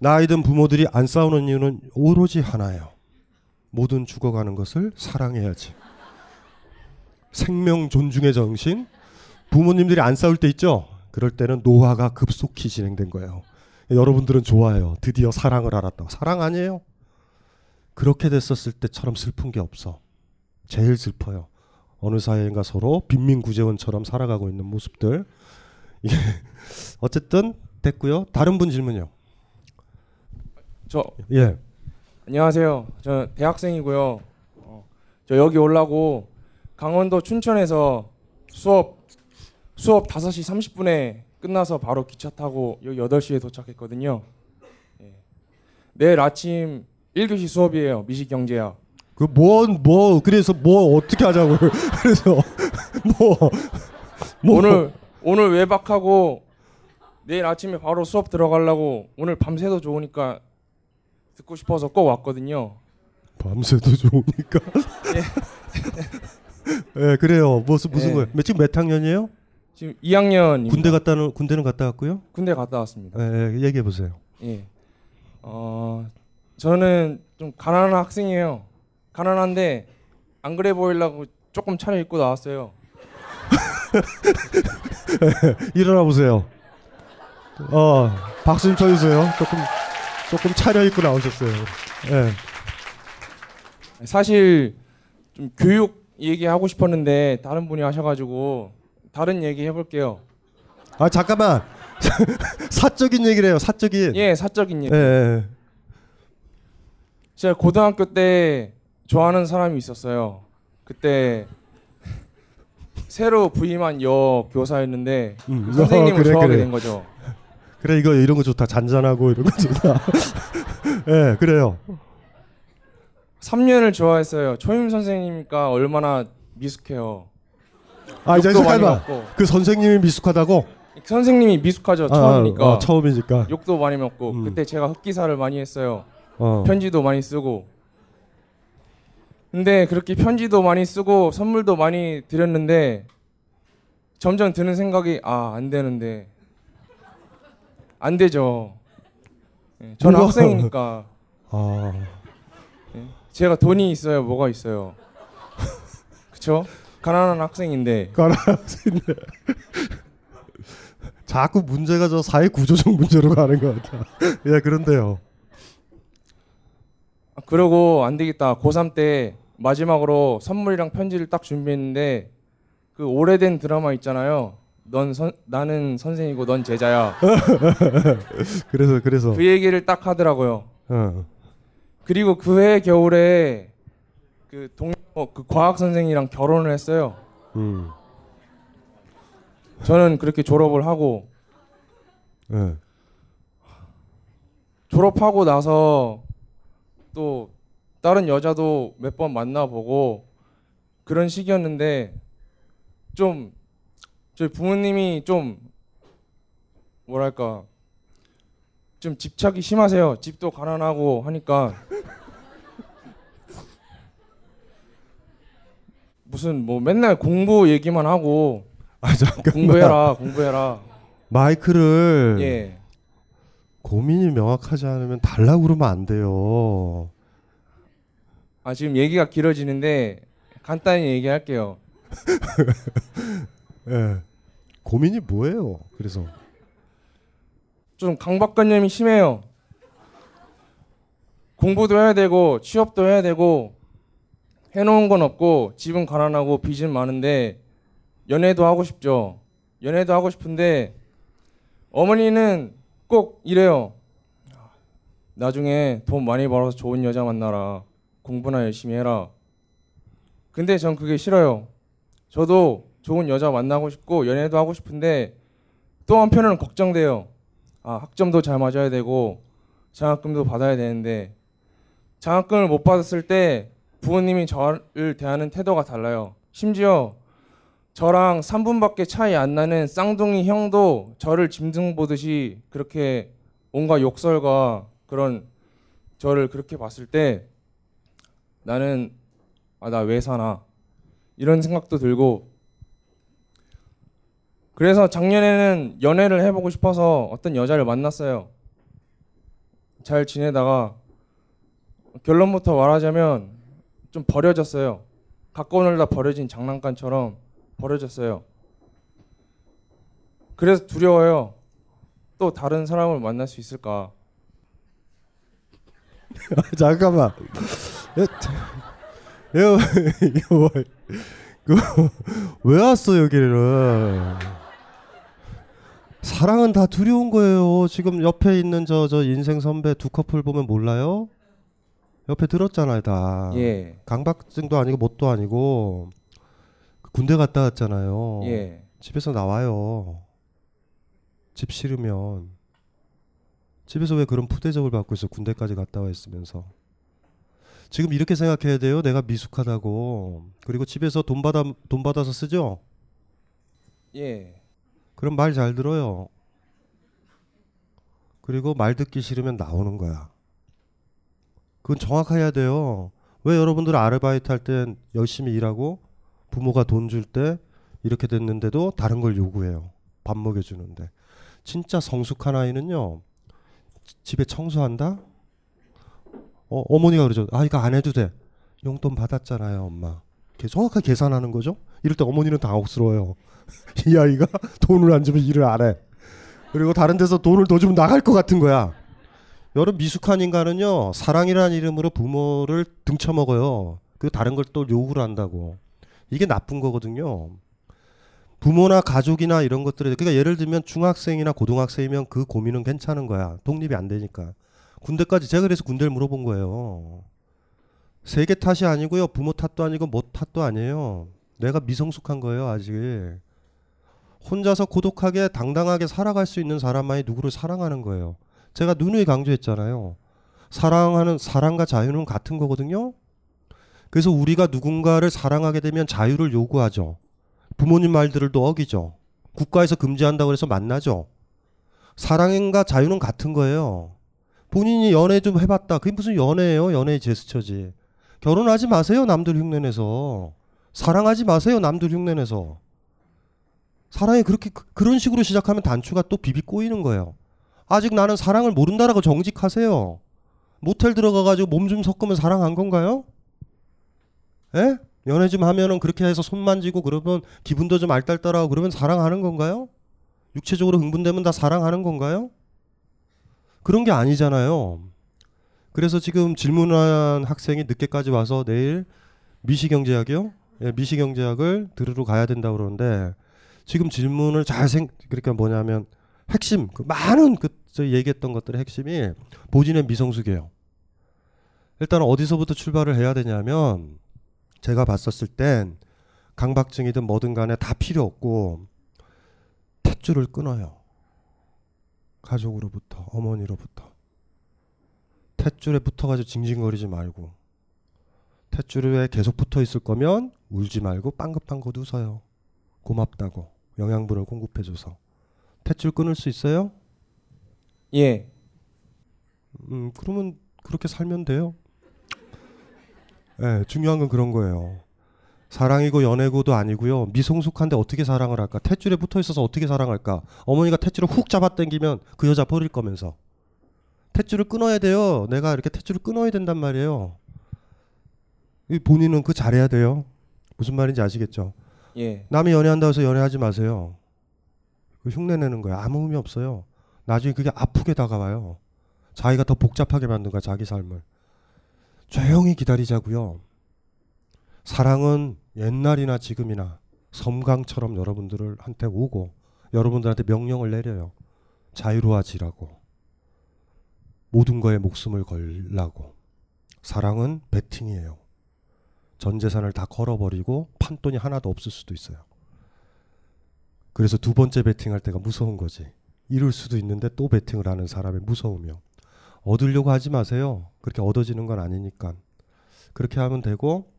나이든 부모들이 안 싸우는 이유는 오로지 하나예요. 모든 죽어가는 것을 사랑해야지. 생명 존중의 정신. 부모님들이 안 싸울 때 있죠. 그럴 때는 노화가 급속히 진행된 거예요. 여러분들은 좋아요. 드디어 사랑을 알았다. 사랑 아니에요. 그렇게 됐었을 때처럼 슬픈 게 없어. 제일 슬퍼요. 어느 사이인가 서로 빈민 구제원처럼 살아가고 있는 모습들. 예. *laughs* 어쨌든 됐고요. 다른 분 질문요. 저 예. 안녕하세요. 저 대학생이고요. 어, 저 여기 올라고 강원도 춘천에서 수업 수업 5시 30분에 끝나서 바로 기차 타고 여기 8시에 도착했거든요. 예. 내일 아침 1교시 수업이에요. 미식경제학. 그뭔뭐 뭐, 그래서 뭐 어떻게 하자고요. *laughs* 그래서 뭐, 뭐 오늘 오늘 외박하고 내일 아침에 바로 수업 들어가려고 오늘 밤새도 좋으니까 듣고 싶어서 꼭 왔거든요. 밤새도 좋으니까. 예, *laughs* 그래요. 무슨 무슨 예. 거예요? 몇- 지금 몇 학년이에요? 지금 2학년 군대 갔다 는 군대는 갔다 왔고요. 군대 갔다 왔습니다. 예, 예, 얘기해 보세요. 예. 어, 저는 좀 가난한 학생이에요. 가난한데 안 그래 보이려고 조금 차려입고 나왔어요. *laughs* 일어나 보세요. 어, 박수 좀 쳐주세요. 조금 조금 차려입고 나오셨어요. 예. 사실 좀 교육 얘기하고 싶었는데 다른 분이 하셔가지고 다른 얘기 해볼게요. 아 잠깐만 *laughs* 사적인 얘기를 해요. 사적인. 예, 사적인 얘기. 예, 예. 제가 고등학교 때 좋아하는 사람이 있었어요. 그때 새로 부임한 여 교사였는데 음, 그 선생님을 어, 그래, 좋아하게 그래. 된 거죠. 그래 이거 이런 거 좋다. 잔잔하고 이런 거 좋다. *laughs* 예, 그래요. 3년을 좋아했어요. 초임 선생님이니까 얼마나 미숙해요. 아 이제 잠깐만. 그 선생님이 미숙하다고? 선생님이 미숙하죠. 아, 처음이니까. 아, 어, 처음이니까. 욕도 많이 먹고 음. 그때 제가 흑기사를 많이 했어요. 어. 편지도 많이 쓰고. 근데 그렇게 편지도 많이 쓰고 선물도 많이 드렸는데 점점 드는 생각이 아 안 되는데 안 되죠. 예, 저는? 학생이니까 아. 제가 돈이 있어요. 뭐가 있어요. *laughs* 그쵸? 가난한 학생인데 가라앉는데 *laughs* 자꾸 문제가 저 사회 구조적 문제로 가는 것 같아. 예, 그런데요. 아, 그러고 안 되겠다. 고3 때 마지막으로 선물이랑 편지를 딱 준비했는데 그 오래된 드라마 있잖아요. 넌 선, 나는 선생이고 넌 제자야. *laughs* 그래서 그래서. 그 얘기를 딱 하더라고요. 어. 그리고 그 해 겨울에 그 동, 어, 그 과학 선생이랑 결혼을 했어요. 음. 저는 그렇게 졸업을 하고 예. 졸업하고 나서 또 다른 여자도 몇 번 만나보고 그런 시기였는데 좀 저희 부모님이 좀 뭐랄까 좀 집착이 심하세요. 집도 가난하고 하니까 무슨 뭐 맨날 공부 얘기만 하고 *laughs* 아 잠깐만. 공부해라 공부해라 마이크를 예 고민이 명확하지 않으면 달라고 그러면 안 돼요. 아 지금 얘기가 길어지는데 간단히 얘기할게요. *laughs* 예. 고민이 뭐예요? 그래서 좀 강박관념이 심해요. 공부도 해야 되고 취업도 해야 되고 해놓은 건 없고 집은 가난하고 빚은 많은데 연애도 하고 싶죠. 연애도 하고 싶은데 어머니는 꼭 이래요. 나중에 돈 많이 벌어서 좋은 여자 만나라. 공부나 열심히 해라. 근데 전 그게 싫어요. 저도 좋은 여자 만나고 싶고 연애도 하고 싶은데 또 한편으로는 걱정돼요. 아, 학점도 잘 맞아야 되고 장학금도 받아야 되는데 장학금을 못 받았을 때 부모님이 저를 대하는 태도가 달라요. 심지어 저랑 3분밖에 차이 안 나는 쌍둥이 형도 저를 짐승 보듯이 그렇게 온갖 욕설과 그런 저를 그렇게 봤을 때 나는 아 나 왜 사나 이런 생각도 들고 그래서 작년에는 연애를 해보고 싶어서 어떤 여자를 만났어요. 잘 지내다가 결론부터 말하자면 좀 버려졌어요. 갖고 놀다 버려진 장난감처럼 버려졌어요. 그래서 두려워요. 또 다른 사람을 만날 수 있을까? *laughs* 잠깐만. 이거 이거 뭐- 그거 왜 왔어 여기를? 사랑은 다 두려운 거예요. 지금 옆에 있는 저 저 인생 선배 두 커플 보면 몰라요? 옆에 들었잖아요 다. 예. 강박증도 아니고 뭣도 아니고 군대 갔다 왔잖아요. 예. 집에서 나와요. 집 싫으면 집에서 왜 그런 푸대접을 받고 있어? 군대까지 갔다 와 있으면서 지금 이렇게 생각해야 돼요. 내가 미숙하다고. 그리고 집에서 돈 받아 돈 받아서 쓰죠. 예. 그럼 말 잘 들어요. 그리고 말 듣기 싫으면 나오는 거야. 그건 정확해야 돼요. 왜 여러분들 아르바이트 할 땐 열심히 일하고 부모가 돈 줄 때 이렇게 됐는데도 다른 걸 요구해요. 밥 먹여주는데. 진짜 성숙한 아이는요. 지- 집에 청소한다? 어, 어머니가 그러죠. 아, 이거 안 해도 돼. 용돈 받았잖아요, 엄마. 정확하게 계산하는 거죠. 이럴 때 어머니는 당혹스러워요. *laughs* 이 아이가 돈을 안 주면 일을 안 해. 그리고 다른 데서 돈을 더 주면 나갈 것 같은 거야. 여러 미숙한 인간은요 사랑이라는 이름으로 부모를 등쳐먹어요. 그 다른 걸 또 요구를 한다고. 이게 나쁜 거거든요. 부모나 가족이나 이런 것들에 그러니까 예를 들면 중학생이나 고등학생이면 그 고민은 괜찮은 거야. 독립이 안 되니까. 군대까지 제가 그래서 군대를 물어본 거예요. 세계 탓이 아니고요. 부모 탓도 아니고 뭐 탓도 아니에요. 내가 미성숙한 거예요, 아직. 혼자서 고독하게 당당하게 살아갈 수 있는 사람만이 누구를 사랑하는 거예요. 제가 누누이 강조했잖아요. 사랑하는 사랑과 자유는 같은 거거든요. 그래서 우리가 누군가를 사랑하게 되면 자유를 요구하죠. 부모님 말들을 또 어기죠. 국가에서 금지한다고 해서 만나죠. 사랑과 자유는 같은 거예요. 본인이 연애 좀 해봤다. 그게 무슨 연애예요? 연애의 제스처지. 결혼하지 마세요. 남들 흉내내서. 사랑하지 마세요. 남들 흉내내서. 사랑이 그렇게 그- 그런 식으로 시작하면 단추가 또 비비 꼬이는 거예요. 아직 나는 사랑을 모른다라고 정직하세요. 모텔 들어가가지고 몸 좀 섞으면 사랑한 건가요? 에? 연애 좀 하면은 그렇게 해서 손 만지고 그러면 기분도 좀 알딸딸하고 그러면 사랑하는 건가요? 육체적으로 흥분되면 다 사랑하는 건가요? 그런 게 아니잖아요. 그래서 지금 질문한 학생이 늦게까지 와서 내일 미시경제학이요? 예, 미시경제학을 들으러 가야 된다고 그러는데 지금 질문을 잘 생, 그러니까 뭐냐면 핵심, 그 많은 그 저희 얘기했던 것들의 핵심이 보진의 미성숙이에요. 일단 어디서부터 출발을 해야 되냐면 제가 봤었을 땐 강박증이든 뭐든 간에 다 필요 없고 탯줄을 끊어요. 가족으로부터 어머니로부터 탯줄에 붙어가지고 징징거리지 말고 탯줄에 계속 붙어 있을 거면 울지 말고 빵긋빵긋 웃어요. 고맙다고 영양분을 공급해줘서 탯줄 끊을 수 있어요? 예. 음 그러면 그렇게 살면 돼요. 예, 중요한 건 그런 거예요. 사랑이고 연애고도 아니고요. 미성숙한데 어떻게 사랑을 할까? 탯줄에 붙어 있어서 어떻게 사랑할까? 어머니가 탯줄을 훅 잡아당기면 그 여자 버릴 거면서 탯줄을 끊어야 돼요. 내가 이렇게 탯줄을 끊어야 된단 말이에요. 이 본인은 그 잘해야 돼요. 무슨 말인지 아시겠죠? 예. 남이 연애한다고 해서 연애하지 마세요. 그 흉내 내는 거야. 아무 의미 없어요. 나중에 그게 아프게 다가와요. 자기가 더 복잡하게 만든 거야 자기 삶을. 조용히 기다리자고요. 사랑은 옛날이나 지금이나 섬광처럼 여러분들을 한테 오고 여러분들한테 명령을 내려요. 자유로워지라고. 모든 거에 목숨을 걸라고. 사랑은 베팅이에요. 전 재산을 다 걸어버리고 판돈이 하나도 없을 수도 있어요. 그래서 두 번째 베팅할 때가 무서운 거지. 이룰 수도 있는데 또 베팅을 하는 사람의 무서우며 얻으려고 하지 마세요. 그렇게 얻어지는 건 아니니까. 그렇게 하면 되고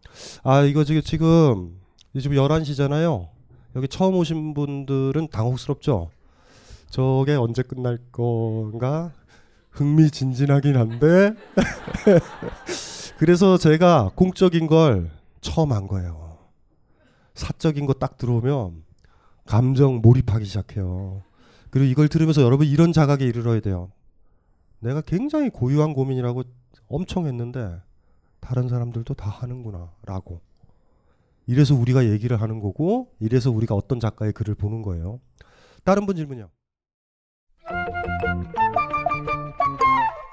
아 이거 지금 지금 지금 11시잖아요. 여기 처음 오신 분들은 당혹스럽죠. 저게 언제 끝날 건가 흥미진진하긴 한데 *laughs* 그래서 제가 공적인 걸 처음 한 거예요. 사적인 거 딱 들어오면 감정 몰입하기 시작해요. 그리고 이걸 들으면서 여러분 이런 자각에 이르러야 돼요. 내가 굉장히 고유한 고민이라고 엄청 했는데 다른 사람들도 다 하는구나 라고. 이래서 우리가 얘기를 하는 거고 이래서 우리가 어떤 작가의 글을 보는 거예요. 다른 분 질문이요.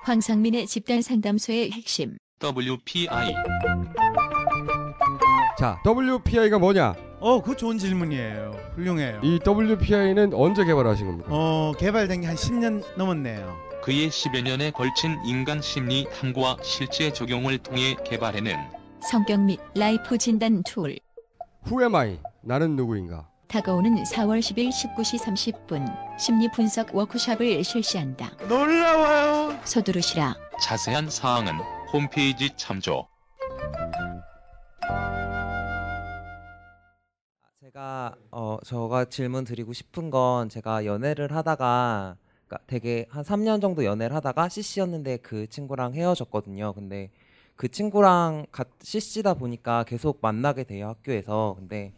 황상민의 집단 상담소의 핵심. WPI 자, WPI가 뭐냐? 어, 그 좋은 질문이에요. 훌륭해요. 이 WPI는 언제 개발하신 겁니까? 어, 개발된 게 한 10년 넘었네요. 그의 10여 년에 걸친 인간 심리 탐구와 실제 적용을 통해 개발해낸 성격 및 life 진단 tool. Who am I? 나는 누구인가? 다가오는 4월 10일 19시 30분 심리 분석 워크숍을 실시한다. 놀라워요. 서두르시라. 자세한 사항은 홈페이지 참조. 제가 어 저가 질문 드리고 싶은 건 제가 연애를 하다가 그러니까 되게 한 3년 정도 연애를 하다가 CC였는데 그 친구랑 헤어졌거든요. 근데 그 친구랑 같 CC다 보니까 계속 만나게 돼요 학교에서. 근데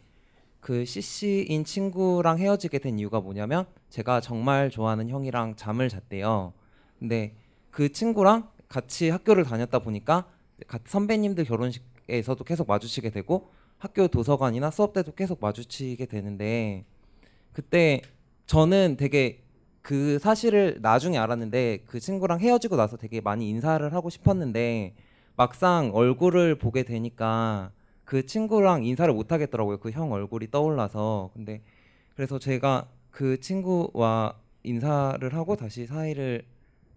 그 CC인 친구랑 헤어지게 된 이유가 뭐냐면 제가 정말 좋아하는 형이랑 잠을 잤대요. 근데 그 친구랑 같이 학교를 다녔다 보니까 같- 선배님들 결혼식에서도 계속 마주치게 되고 학교 도서관이나 수업 때도 계속 마주치게 되는데 그때 저는 되게 그 사실을 나중에 알았는데 그 친구랑 헤어지고 나서 되게 많이 인사를 하고 싶었는데 막상 얼굴을 보게 되니까 그 친구랑 인사를 못 하겠더라고요. 그 형 얼굴이 떠올라서. 근데 그래서 제가 그 친구와 인사를 하고 다시 사이를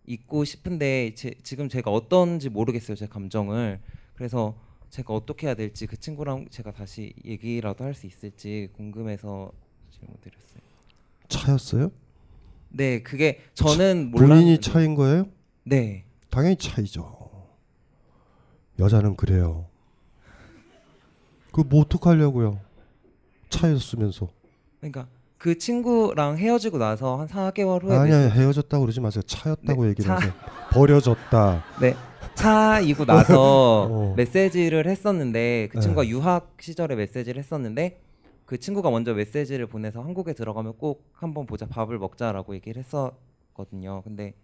잇고 싶은데 제, 지금 제가 어떤지 모르겠어요. 제 감정을. 그래서 제가 어떻게 해야 될지 그 친구랑 제가 다시 얘기라도 할 수 있을지 궁금해서 질문 드렸어요. 차였어요? 네, 그게 저는 본인이 몰랐는데- 차인 거예요? 네. 당연히 차이죠. 여자는 그래요. 그뭐 어떡하려고요? 차였으면서. 그러니까 그 친구랑 헤어지고 나서 한 4개월 후에 아니 아니 메시지- 헤어졌다고 그러지 마세요. 차였다고 네, 얘기를 차- 하세요. 버려졌다. 네. 차이고 *laughs* 나서 어. 메시지를 했었는데 그 네. 친구가 유학 시절에 메시지를 했었는데 그 친구가 먼저 메시지를 보내서 한국에 들어가면 꼭 한번 보자 밥을 먹자라고 얘기를 했었거든요. 근데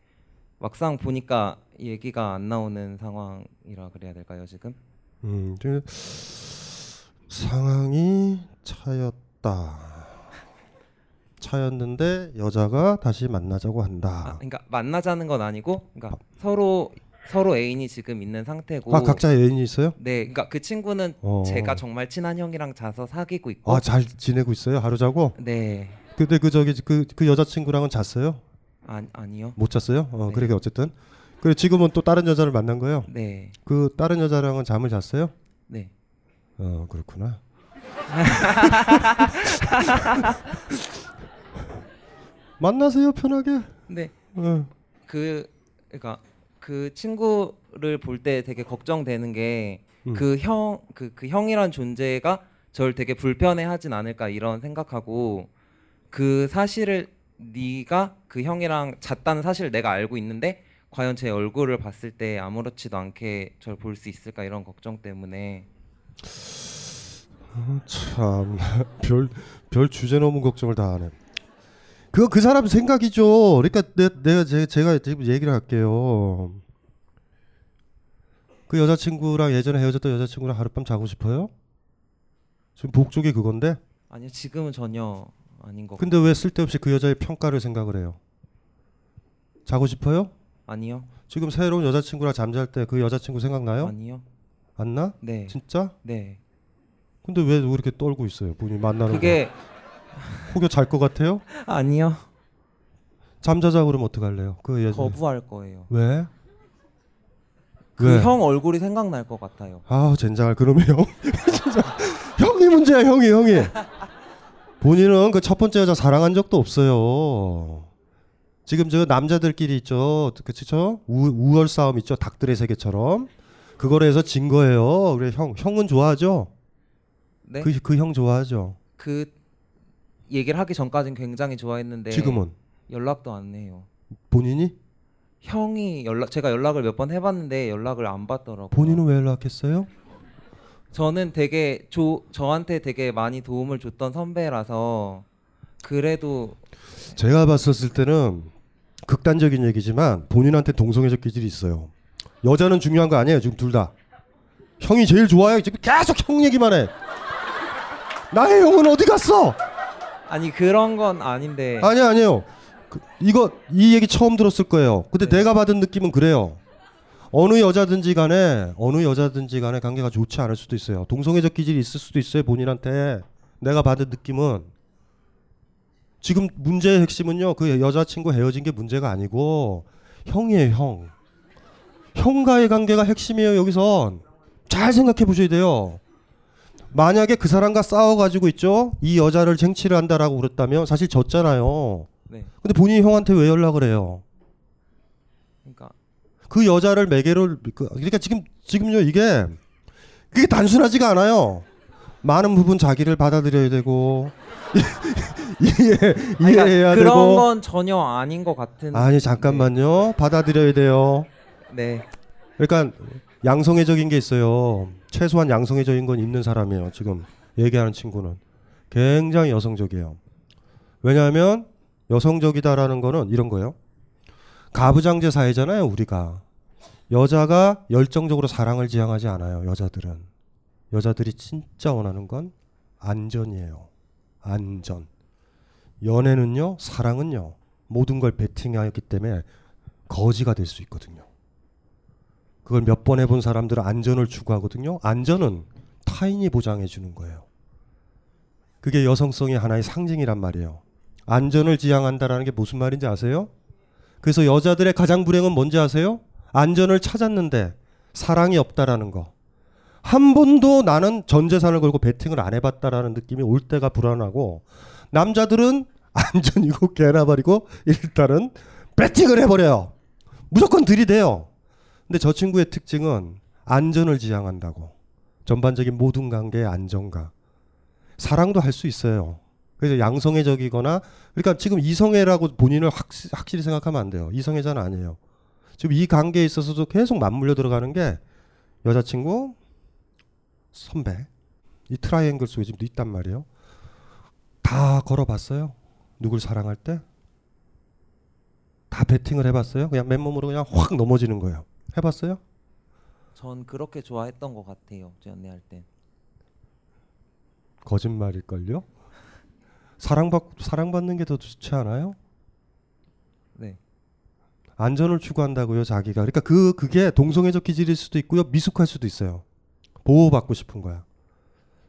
막상 보니까 얘기가 안 나오는 상황이라 그래야 될까요 지금? 음, 상황이 차였다. 차였는데 여자가 다시 만나자고 한다. 그러니까 만나자는 건 아니고, 그러니까 서로 서로 애인이 지금 있는 상태고. 아, 각자 애인이 있어요? 네, 그러니까 그 친구는 어. 제가 정말 친한 형이랑 자서 사귀고 있고. 아, 잘 지내고 있어요? 하루 자고? 네. 근데 그 저기 그 그 여자친구랑은 잤어요? 아, 아니요. 못 잤어요? 어, 그러게 어쨌든. 그래 지금은 또 다른 여자를 만난 거예요? 네. 그 다른 여자랑은 잠을 잤어요? 네. 어, 그렇구나. *laughs* 만나세요, 편하게. 네. 어. 그 그러니까 그 친구를 볼 때 되게 걱정되는 게 음. 그형 그 그 형이란 존재가 저를 되게 불편해하진 않을까 이런 생각하고 그 사실을 네가 그 형이랑 잤다는 사실을 내가 알고 있는데 과연 제 얼굴을 봤을 때 아무렇지도 않게 저를 볼 수 있을까 이런 걱정 때문에 어, 참, *laughs* 별, 별 주제 넘은 걱정을 다 하네. 그거 그 사람 생각이죠. 그러니까 내, 내가 제, 제가 지금 얘기를 할게요. 그 여자친구랑 예전에 헤어졌던 여자친구랑 하룻밤 자고 싶어요? 지금 복족이 그건데? 아니요 지금은 전혀 아닌 것 근데 왜 쓸데없이 그 여자의 평가를 생각을 해요? 자고 싶어요? 아니요. 지금 새로운 여자친구랑 잠잘 때 그 여자친구 생각나요? 아니요. 안 나? 네. 진짜? 네. 근데 왜 이렇게 떨고 있어요? 본인 만나는 그게 거. 혹여 잘 것 같아요? 아니요. 잠자자 그러면 어떡할래요? 그 여자 거부할 거예요. 왜? 그 왜? 형 얼굴이 생각날 것 같아요. 아우 젠장할 그러면 형 *laughs* 진짜 형이 문제야 형이 형이 본인은 그 첫 번째 여자 사랑한 적도 없어요. 지금 저 남자들끼리 있죠, 그렇죠? 우월 싸움 있죠, 닭들의 세계처럼 그거를 해서 진 거예요. 그래 형 형은 좋아하죠? 네. 그 그 형 좋아하죠. 그 얘기를 하기 전까진 굉장히 좋아했는데 지금은? 연락도 안 해요. 본인이 형이 연락 제가 연락을 몇 번 해봤는데 연락을 안 받더라고요. 본인은 왜 연락했어요? 저는 되게 조, 저한테 되게 많이 도움을 줬던 선배라서 그래도 제가 봤었을 때는 극단적인 얘기지만 본인한테 동성애적 기질이 있어요. 여자는 중요한 거 아니에요. 지금 둘 다. 형이 제일 좋아요. 지금 계속 형 얘기만 해. 나의 형은 어디 갔어? 아니 그런 건 아닌데 아니 아니에요. 그, 이거 이 얘기 처음 들었을 거예요. 근데 내가 받은 느낌은 그래요. 어느 여자든지 간에 어느 여자든지 간에 관계가 좋지 않을 수도 있어요. 동성애적 기질이 있을 수도 있어요. 본인한테 내가 받은 느낌은 지금 문제의 핵심은요. 그 여자친구 헤어진 게 문제가 아니고 형이에요, 형. 형과의 관계가 핵심이에요, 여기선. 잘 생각해 보셔야 돼요. 만약에 그 사람과 싸워가지고 있죠? 이 여자를 쟁취를 한다라고 그랬다면 사실 졌잖아요. 네. 근데 본인이 형한테 왜 연락을 해요? 그러니까 그 여자를 매개로 그- 그러니까 지금 지금요 이게 그게 단순하지가 않아요. 많은 부분 자기를 받아들여야 되고 *laughs* 이해 그러니까 이해해야 그런 되고 건 전혀 아닌 것 같은 아니 잠깐만요 받아들여야 돼요. 네. 그러니까 양성애적인 게 있어요. 최소한 양성애적인 건 있는 사람이에요. 지금 얘기하는 친구는 굉장히 여성적이에요. 왜냐하면 여성적이다라는 거는 이런 거예요. 가부장제 사회잖아요, 우리가. 여자가 열정적으로 사랑을 지향하지 않아요, 여자들은. 여자들이 진짜 원하는 건 안전이에요. 안전. 연애는요, 사랑은요, 모든 걸 베팅하기 때문에 거지가 될 수 있거든요. 그걸 몇 번 해본 사람들은 안전을 추구하거든요. 안전은 타인이 보장해 주는 거예요. 그게 여성성의 하나의 상징이란 말이에요. 안전을 지향한다라는 게 무슨 말인지 아세요? 그래서 여자들의 가장 불행은 뭔지 아세요? 안전을 찾았는데 사랑이 없다라는 거. 한 번도 나는 전 재산을 걸고 베팅을 안 해봤다라는 느낌이 올 때가 불안하고 남자들은 *laughs* 안전이고 개나 버리고 일단은 베팅을 해버려요. 무조건 들이대요. 근데 저 친구의 특징은 안전을 지향한다고. 전반적인 모든 관계의 안정과 사랑도 할 수 있어요. 그래서 양성애적이거나 그러니까 지금 이성애라고 본인을 확, 확실히 생각하면 안 돼요. 이성애자는 아니에요. 지금 이 관계에 있어서도 계속 맞물려 들어가는 게 여자친구, 선배 이 트라이앵글 속에 지금 있단 말이에요. 다 걸어봤어요. 누굴 사랑할 때? 다 베팅을 해봤어요. 그냥 맨몸으로 그냥 확 넘어지는 거예요. 해봤어요? 전 그렇게 좋아했던 것 같아요. 연애할 땐. 거짓말일걸요? 사랑받 사랑받는 게 더 좋지 않아요? 네. 안전을 추구한다고요, 자기가. 그러니까 그 그게 동성애적 기질일 수도 있고요, 미숙할 수도 있어요. 보호받고 싶은 거야.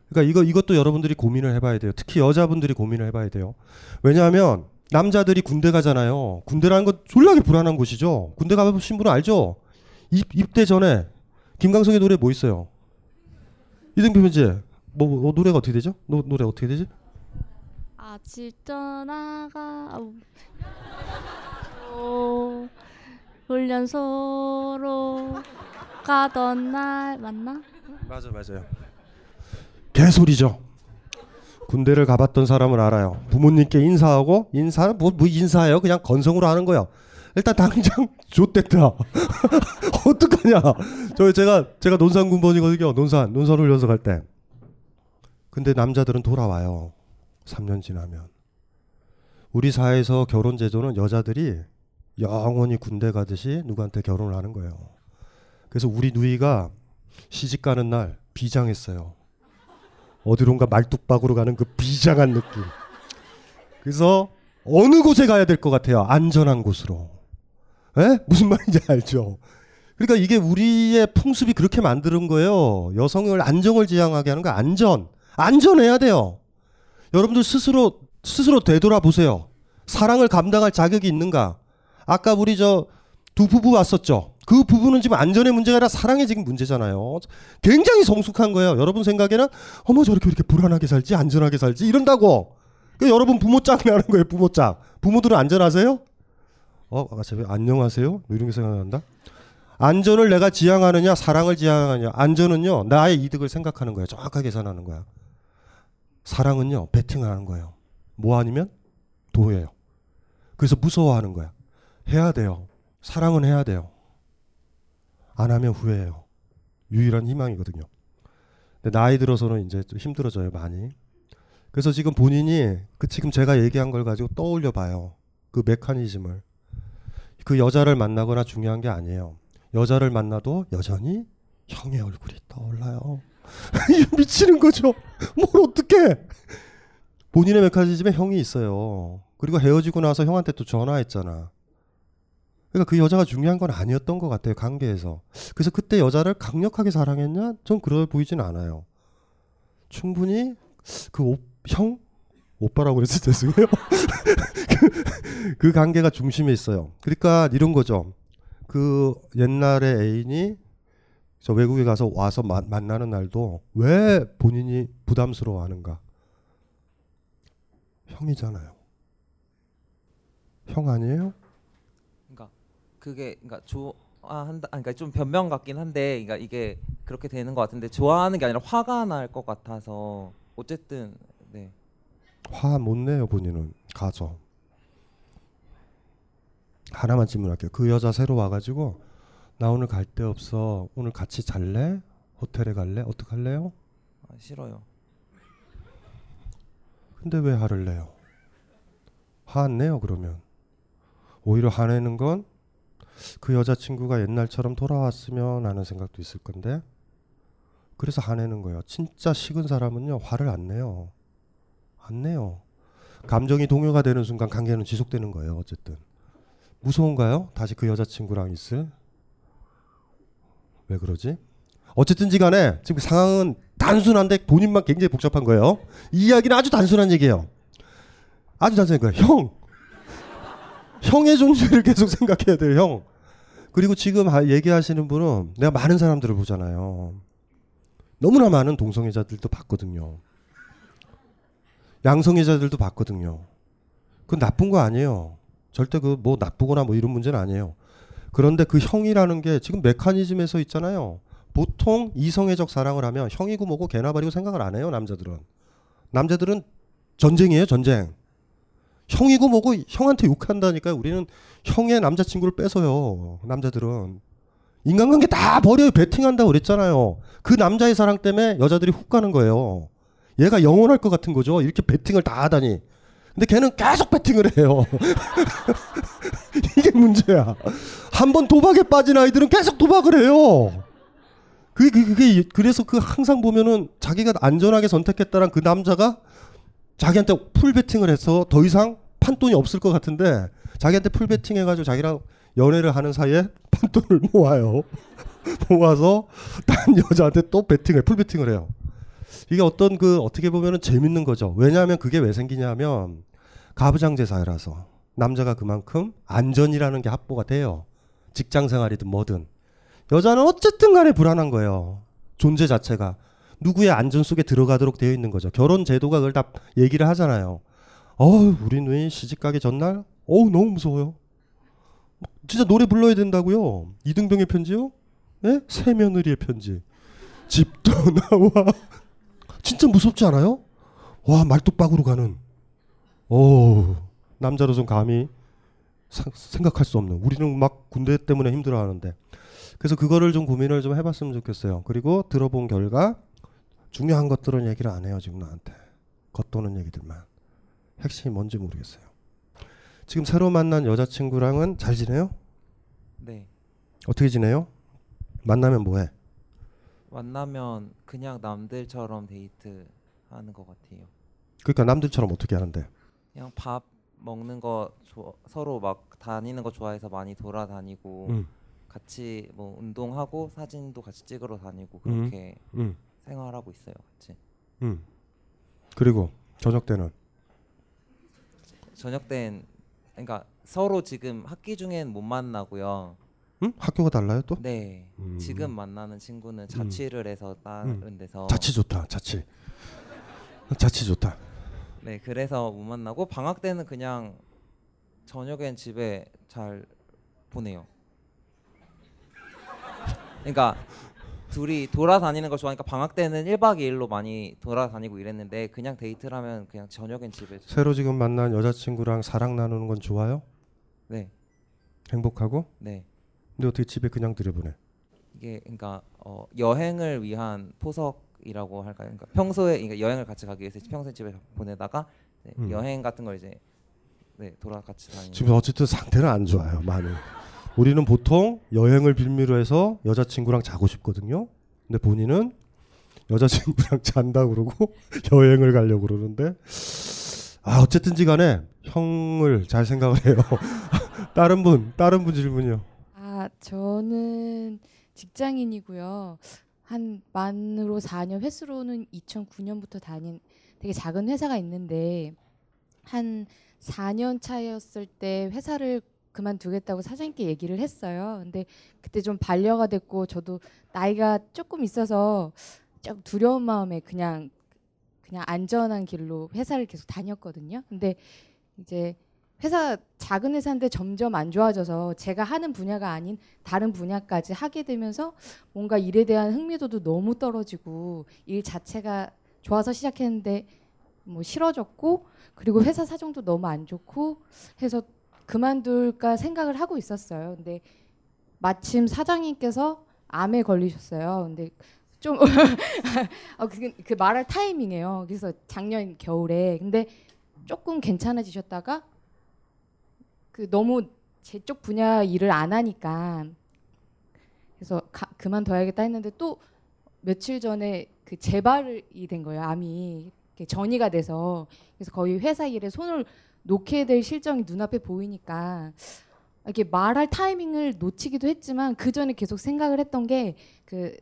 그러니까 이거 이것도 여러분들이 고민을 해봐야 돼요. 특히 여자분들이 고민을 해봐야 돼요. 왜냐하면 남자들이 군대 가잖아요. 군대라는 건 졸라게 불안한 곳이죠. 군대 가보신 분은 알죠? 입, 입대 전에 김광석의 노래 뭐 있어요? 이등표 편지 뭐, 뭐 노래가 어떻게 되죠? 노, 노래 어떻게 되지? 아침 떠나가. 어, 훈련소로 가던 날 맞나? 맞아 맞아요. 개소리죠. 군대를 가봤던 사람은 알아요. 부모님께 인사하고 인사는 뭐, 뭐 인사해요? 그냥 건성으로 하는 거예요. 일단 당장 *laughs* 좆됐다. *laughs* 어떡하냐? 저 제가 제가 논산 군번이거든요. 논산 논산 훈련소 갈 때. 근데 남자들은 돌아와요. 3년 지나면. 우리 사회에서 결혼 제도는 여자들이 영원히 군대 가듯이 누구한테 결혼을 하는 거예요. 그래서 우리 누이가 시집 가는 날 비장했어요. 어디론가 말뚝박으로 가는 그 비장한 느낌. 그래서 어느 곳에 가야 될 것 같아요? 안전한 곳으로. 에? 무슨 말인지 알죠? 그러니까 이게 우리의 풍습이 그렇게 만드는 거예요. 여성을 안정을 지향하게 하는 거 안전. 안전해야 돼요. 여러분들 스스로 스스로 되돌아보세요. 사랑을 감당할 자격이 있는가? 아까 우리 저 두 부부 왔었죠. 그 부부는 지금 안전의 문제가 아니라 사랑의 지금 문제잖아요. 굉장히 성숙한 거예요. 여러분 생각에는 어머 저렇게 이렇게 불안하게 살지 안전하게 살지 이런다고. 그 여러분 부모 짝 나는 거예요. 부모 짝. 부모들은 안전하세요? 어, 제가 안녕하세요. 뭐 이런 게 생각난다. 안전을 내가 지향하느냐, 사랑을 지향하느냐. 안전은요, 나의 이득을 생각하는 거예요. 정확하게 계산하는 거야. 사랑은요, 베팅하는 거예요. 뭐 아니면 도예요. 그래서 무서워하는 거야. 해야 돼요. 사랑은 해야 돼요. 안 하면 후회해요. 유일한 희망이거든요. 근데 나이 들어서는 이제 좀 힘들어져요, 많이. 그래서 지금 본인이 그 지금 제가 얘기한 걸 가지고 떠올려 봐요. 그 메커니즘을. 그 여자를 만나거나 중요한 게 아니에요. 여자를 만나도 여전히 형의 얼굴이 떠올라요. *laughs* 미치는 거죠. 뭘 어떻게? 본인의 메커니즘에 형이 있어요. 그리고 헤어지고 나서 형한테 또 전화했잖아. 그러니까 그 여자가 중요한 건 아니었던 것 같아요. 관계에서. 그래서 그때 여자를 강력하게 사랑했냐? 전 그러 보이진 않아요. 충분히 그 오, 형 오빠라고 그래서 죄송해요. *laughs* 그, *laughs* 그 관계가 중심에 있어요. 그러니까 이런 거죠. 그 옛날에 애인이 저 외국에 가서 와서 마, 만나는 날도 왜 본인이 부담스러워 하는가? 형이잖아요. 형 아니에요? 그러니까 그게 그러니까 좋아한다 아니, 그러니까 좀 변명 같긴 한데 그러니까 이게 그렇게 되는 것 같은데 좋아하는 게 아니라 화가 날 것 같아서 어쨌든 네. 화 못 내요 본인은 가서 하나만 질문할게요. 그 여자 새로 와가지고 나 오늘 갈 데 없어. 오늘 같이 잘래? 호텔에 갈래? 어떻게 할래요? 아, 싫어요. 근데 왜 화를 내요? 화 안 내요 그러면 오히려 화내는 건 그 여자친구가 옛날처럼 돌아왔으면 하는 생각도 있을 건데 그래서 화내는 거예요. 진짜 식은 사람은요 화를 안 내요. 안 내요. 감정이 동요가 되는 순간 관계는 지속되는 거예요. 어쨌든 무서운가요? 다시 그 여자친구랑 있을? 왜 그러지? 어쨌든지 간에 지금 상황은 단순한데 본인만 굉장히 복잡한 거예요. 이 이야기는 아주 단순한 얘기예요. 아주 단순한 거예요. 형. 형의 존재를 계속 생각해야 돼요, 형. 그리고 지금 하- 얘기하시는 분은 내가 많은 사람들을 보잖아요. 너무나 많은 동성애자들도 봤거든요. 양성애자들도 봤거든요. 그건 나쁜 거 아니에요. 절대 그 뭐 나쁘거나 뭐 이런 문제는 아니에요. 그런데 그 형이라는 게 지금 메커니즘에서 있잖아요. 보통 이성애적 사랑을 하면 형이고 뭐고 개나 버리고 생각을 안 해요, 남자들은. 남자들은 전쟁이에요, 전쟁. 형이고 뭐고 형한테 욕한다니까 우리는 형의 남자친구를 뺏어요. 남자들은. 인간관계 다 버려요. 베팅한다고 그랬잖아요. 그 남자의 사랑 때문에 여자들이 훅 가는 거예요. 얘가 영원할 것 같은 거죠. 이렇게 베팅을 다 하다니. 근데 걔는 계속 베팅을 해요. *laughs* 이게 문제야. 한 번 도박에 빠진 아이들은 계속 도박을 해요. 그게, 그게, 그게 그래서 그 항상 보면은 자기가 안전하게 선택했다란 그 남자가 자기한테 풀 베팅을 해서 더 이상 판돈이 없을 것 같은데 자기한테 full 베팅 해가지고 자기랑 연애를 하는 사이에 판돈을 *laughs* 모아요. 모아서 딴 여자한테 또 베팅을 full 베팅을 해요. 이게 어떤 그 어떻게 보면은 재밌는 거죠. 왜냐하면 그게 왜 생기냐면 가부장제 사회라서 남자가 그만큼 안전이라는 게 확보가 돼요. 직장 생활이든 뭐든 여자는 어쨌든 간에 불안한 거예요. 존재 자체가 누구의 안전 속에 들어가도록 되어 있는 거죠. 결혼 제도가 그걸 다 얘기를 하잖아요. 어우, 우리 누이 시집 가기 전날 어우 너무 무서워요. 진짜 노래 불러야 된다고요. 이등병의 편지요? 네? 새 며느리의 편지. 집도 *laughs* 나와. 진짜 무섭지 않아요? 와 말뚝박으로 가는. 오 남자로선 감히 사- 생각할 수 없는. 우리는 막 군대 때문에 힘들어하는데. 그래서 그거를 좀 고민을 좀 해봤으면 좋겠어요. 그리고 들어본 결과 중요한 것들은 얘기를 안 해요 지금 나한테. 겉도는 얘기들만. 핵심이 뭔지 모르겠어요. 지금 새로 만난 여자친구랑은 잘 지내요? 네. 어떻게 지내요? 만나면 뭐해? 만나면 그냥 남들처럼 데이트 하는 것 같아요. 그러니까 남들처럼 어떻게 하는데? 그냥 밥 먹는 거 좋아- 서로 막 다니는 거 좋아해서 많이 돌아다니고 음. 같이 뭐 운동하고 사진도 같이 찍으러 다니고 음. 그렇게 음. 생활하고 있어요 같이. 음. 그리고 저녁 때는 저녁 땐 그러니까 서로 지금 학기 중엔 못 만나고요. 음? 학교가 달라요 또? 네. 음. 지금 만나는 친구는 자취를 해서 다른 데서 자취 좋다. 자취. 자취 좋다. 네, 그래서 못 만나고 방학 때는 그냥 저녁엔 집에 잘 보내요. 그러니까 둘이 돌아다니는 걸 좋아하니까 방학 때는 1박 2일로 많이 돌아다니고 이랬는데 그냥 데이트를 하면 그냥 저녁엔 집에 새로 지금 만난 여자친구랑 사랑 나누는 건 좋아요? 네. 행복하고? 네. 근데 어떻게 집에 그냥 들여보내? 이게 그러니까 어, 여행을 위한 포석 이라고 할까요? 그러니까 평소에 그러니까 여행을 같이 가기 위해서 평소에 집에 보내다가 네, 음. 여행 같은 걸 이제 네, 돌아 같이 다니는 지금 어쨌든 상태는 안 좋아요. 많이. 우리는 보통 여행을 빌미로 해서 여자친구랑 자고 싶거든요. 근데 본인은 여자친구랑 *laughs* 잔다 그러고 *laughs* 여행을 가려고 그러는데 아 어쨌든지 간에 형을 잘 생각을 해요. *laughs* 다른 분 다른 분 질문이요. 아, 저는 직장인이고요. 한 만으로 4년, 횟수로는 2009년부터 다닌 되게 작은 회사가 있는데 한 4년 차였을 때 회사를 그만두겠다고 사장님께 얘기를 했어요. 근데 그때 좀 반려가 됐고 저도 나이가 조금 있어서 좀 두려운 마음에 그냥 그냥 안전한 길로 회사를 계속 다녔거든요. 근데 이제 회사 작은 회사인데 점점 안 좋아져서 제가 하는 분야가 아닌 다른 분야까지 하게 되면서 뭔가 일에 대한 흥미도도 너무 떨어지고 일 자체가 좋아서 시작했는데 뭐 싫어졌고 그리고 회사 사정도 너무 안 좋고 해서 그만둘까 생각을 하고 있었어요. 근데 마침 사장님께서 암에 걸리셨어요. 근데 좀 *laughs* 어, 그, 그 말할 타이밍이에요. 그래서 작년 겨울에 근데 조금 괜찮아지셨다가 그 너무 제 쪽 분야 일을 안 하니까 그래서 가, 그만둬야겠다 했는데 또 며칠 전에 그 재발이 된 거예요. 암이 전이가 돼서 그래서 거의 회사 일에 손을 놓게 될 실정이 눈앞에 보이니까 이렇게 말할 타이밍을 놓치기도 했지만 그 전에 계속 생각을 했던 게 그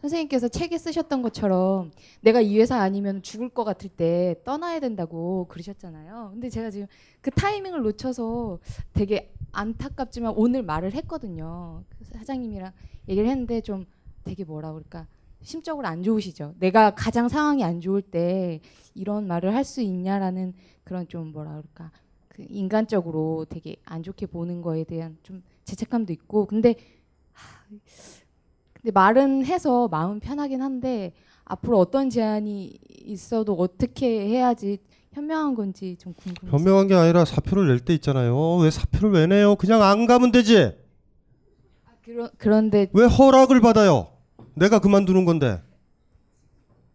선생님께서 책에 쓰셨던 것처럼 내가 이 회사 아니면 죽을 것 같을 때 떠나야 된다고 그러셨잖아요. 근데 제가 지금 그 타이밍을 놓쳐서 되게 안타깝지만 오늘 말을 했거든요. 그래서 사장님이랑 얘기를 했는데 좀 되게 뭐라 그럴까 심적으로 안 좋으시죠. 내가 가장 상황이 안 좋을 때 이런 말을 할 수 있냐라는 그런 좀 뭐라 그럴까 그 인간적으로 되게 안 좋게 보는 거에 대한 좀 죄책감도 있고 근데 하, 근데 말은 해서 마음 편하긴 한데 앞으로 어떤 제안이 있어도 어떻게 해야지 현명한 건지 좀 궁금해요. 현명한 게 아니라 사표를 낼 때 있잖아요. 왜 사표를 왜 내요? 그냥 안 가면 되지. 그러, 그런데 왜 허락을 받아요? 내가 그만두는 건데.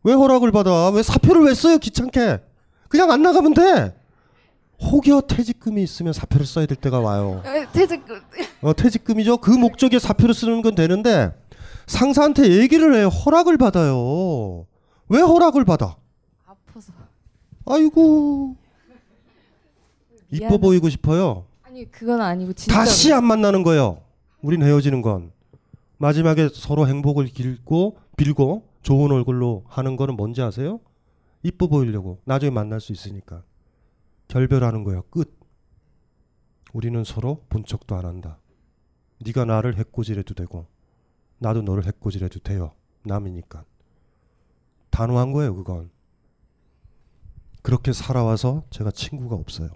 왜 허락을 받아? 왜 사표를 왜 써요? 귀찮게. 그냥 안 나가면 돼. 혹여 퇴직금이 있으면 사표를 써야 될 때가 와요. 에, 퇴직금 어, 퇴직금이죠. 그 목적에 사표를 쓰는 건 되는데 상사한테 얘기를 해요. 허락을 받아요. 왜 허락을 받아? 아파서 아이고 이뻐 미안해. 보이고 싶어요. 아니 그건 아니고 진짜 다시 안 만나는 거예요. 우린 헤어지는 건 마지막에 서로 행복을 빌고 빌고 좋은 얼굴로 하는 거는 뭔지 아세요? 이뻐 보이려고 나중에 만날 수 있으니까 결별하는 거야 끝. 우리는 서로 본 척도 안 한다. 네가 나를 해코지해도 되고 나도 너를 해코지해도 돼요. 남이니까 단호한 거예요 그건. 그렇게 살아와서 제가 친구가 없어요.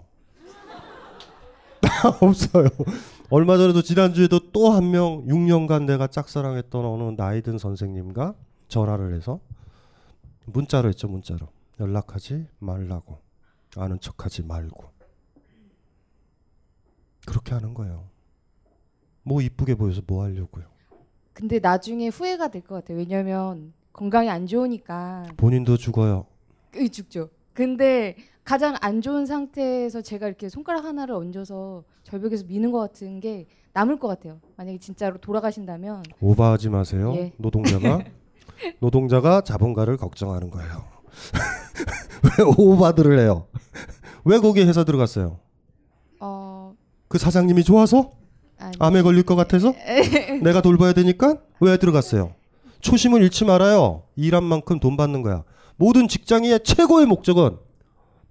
*laughs* 없어요. 얼마 전에도 지난주에도 또 한 명 6년간 내가 짝사랑했던 어느 나이든 선생님과 전화를 해서 문자로 했죠 문자로 연락하지 말라고 아는 척하지 말고 그렇게 하는 거예요. 뭐 이쁘게 보여서 뭐 하려고요. 근데 나중에 후회가 될 것 같아요. 왜냐면 건강이 안 좋으니까 본인도 죽어요. 으, 죽죠. 근데 가장 안 좋은 상태에서 제가 이렇게 손가락 하나를 얹어서 절벽에서 미는 것 같은 게 남을 것 같아요. 만약에 진짜로 돌아가신다면 오버하지 마세요. 예. 노동자가 *laughs* 노동자가 자본가를 걱정하는 거예요. *laughs* 왜 오바들을 해요? 왜 거기에 회사 들어갔어요? 어, 그 사장님이 좋아서? 아니. 암에 걸릴 것 같아서? *laughs* 내가 돌봐야 되니까? 왜 들어갔어요? 초심을 잃지 말아요. 일한 만큼 돈 받는 거야. 모든 직장인의 최고의 목적은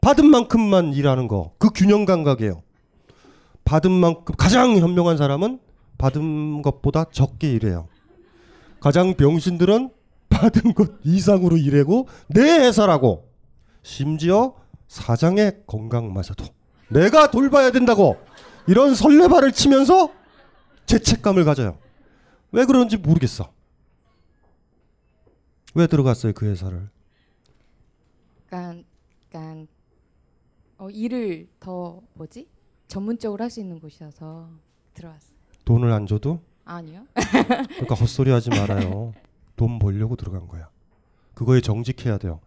받은 만큼만 일하는 거. 그 균형 감각이에요. 받은 만큼 가장 현명한 사람은 받은 것보다 적게 일해요. 가장 병신들은 *laughs* 받은 것 이상으로 일하고 내 회사라고 심지어 사장의 건강마저도 내가 돌봐야 된다고 이런 설레발을 치면서 죄책감을 가져요. 왜 그런지 모르겠어. 왜 들어갔어요 그 회사를? 약간 약간 어, 일을 더 뭐지 전문적으로 할 수 있는 곳이어서 들어왔어요. 돈을 안 줘도? 아니요. 그러니까 헛소리 하지 말아요. 돈 벌려고 들어간 거야. 그거에 정직해야 돼요.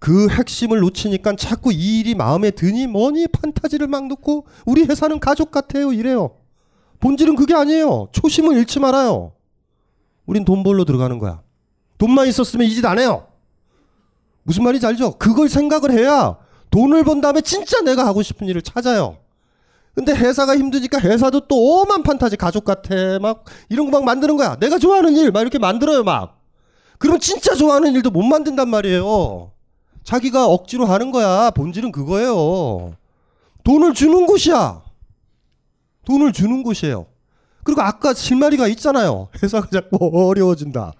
그 핵심을 놓치니까 자꾸 이 일이 마음에 드니 뭐니 판타지를 막 넣고 우리 회사는 가족 같아요 이래요. 본질은 그게 아니에요. 초심을 잃지 말아요. 우린 돈 벌러 들어가는 거야. 돈만 있었으면 이 짓 안 해요. 무슨 말인지 알죠? 그걸 생각을 해야 돈을 번 다음에 진짜 내가 하고 싶은 일을 찾아요. 근데 회사가 힘드니까 회사도 또 오만 판타지 가족 같아 막 이런 거 막 만드는 거야. 내가 좋아하는 일 막 이렇게 만들어요 막. 그러면 진짜 좋아하는 일도 못 만든단 말이에요. 자기가 억지로 하는 거야. 본질은 그거예요. 돈을 주는 곳이야. 돈을 주는 곳이에요. 그리고 아까 실마리가 있잖아요. *laughs* 회사가 자꾸 어려워진다.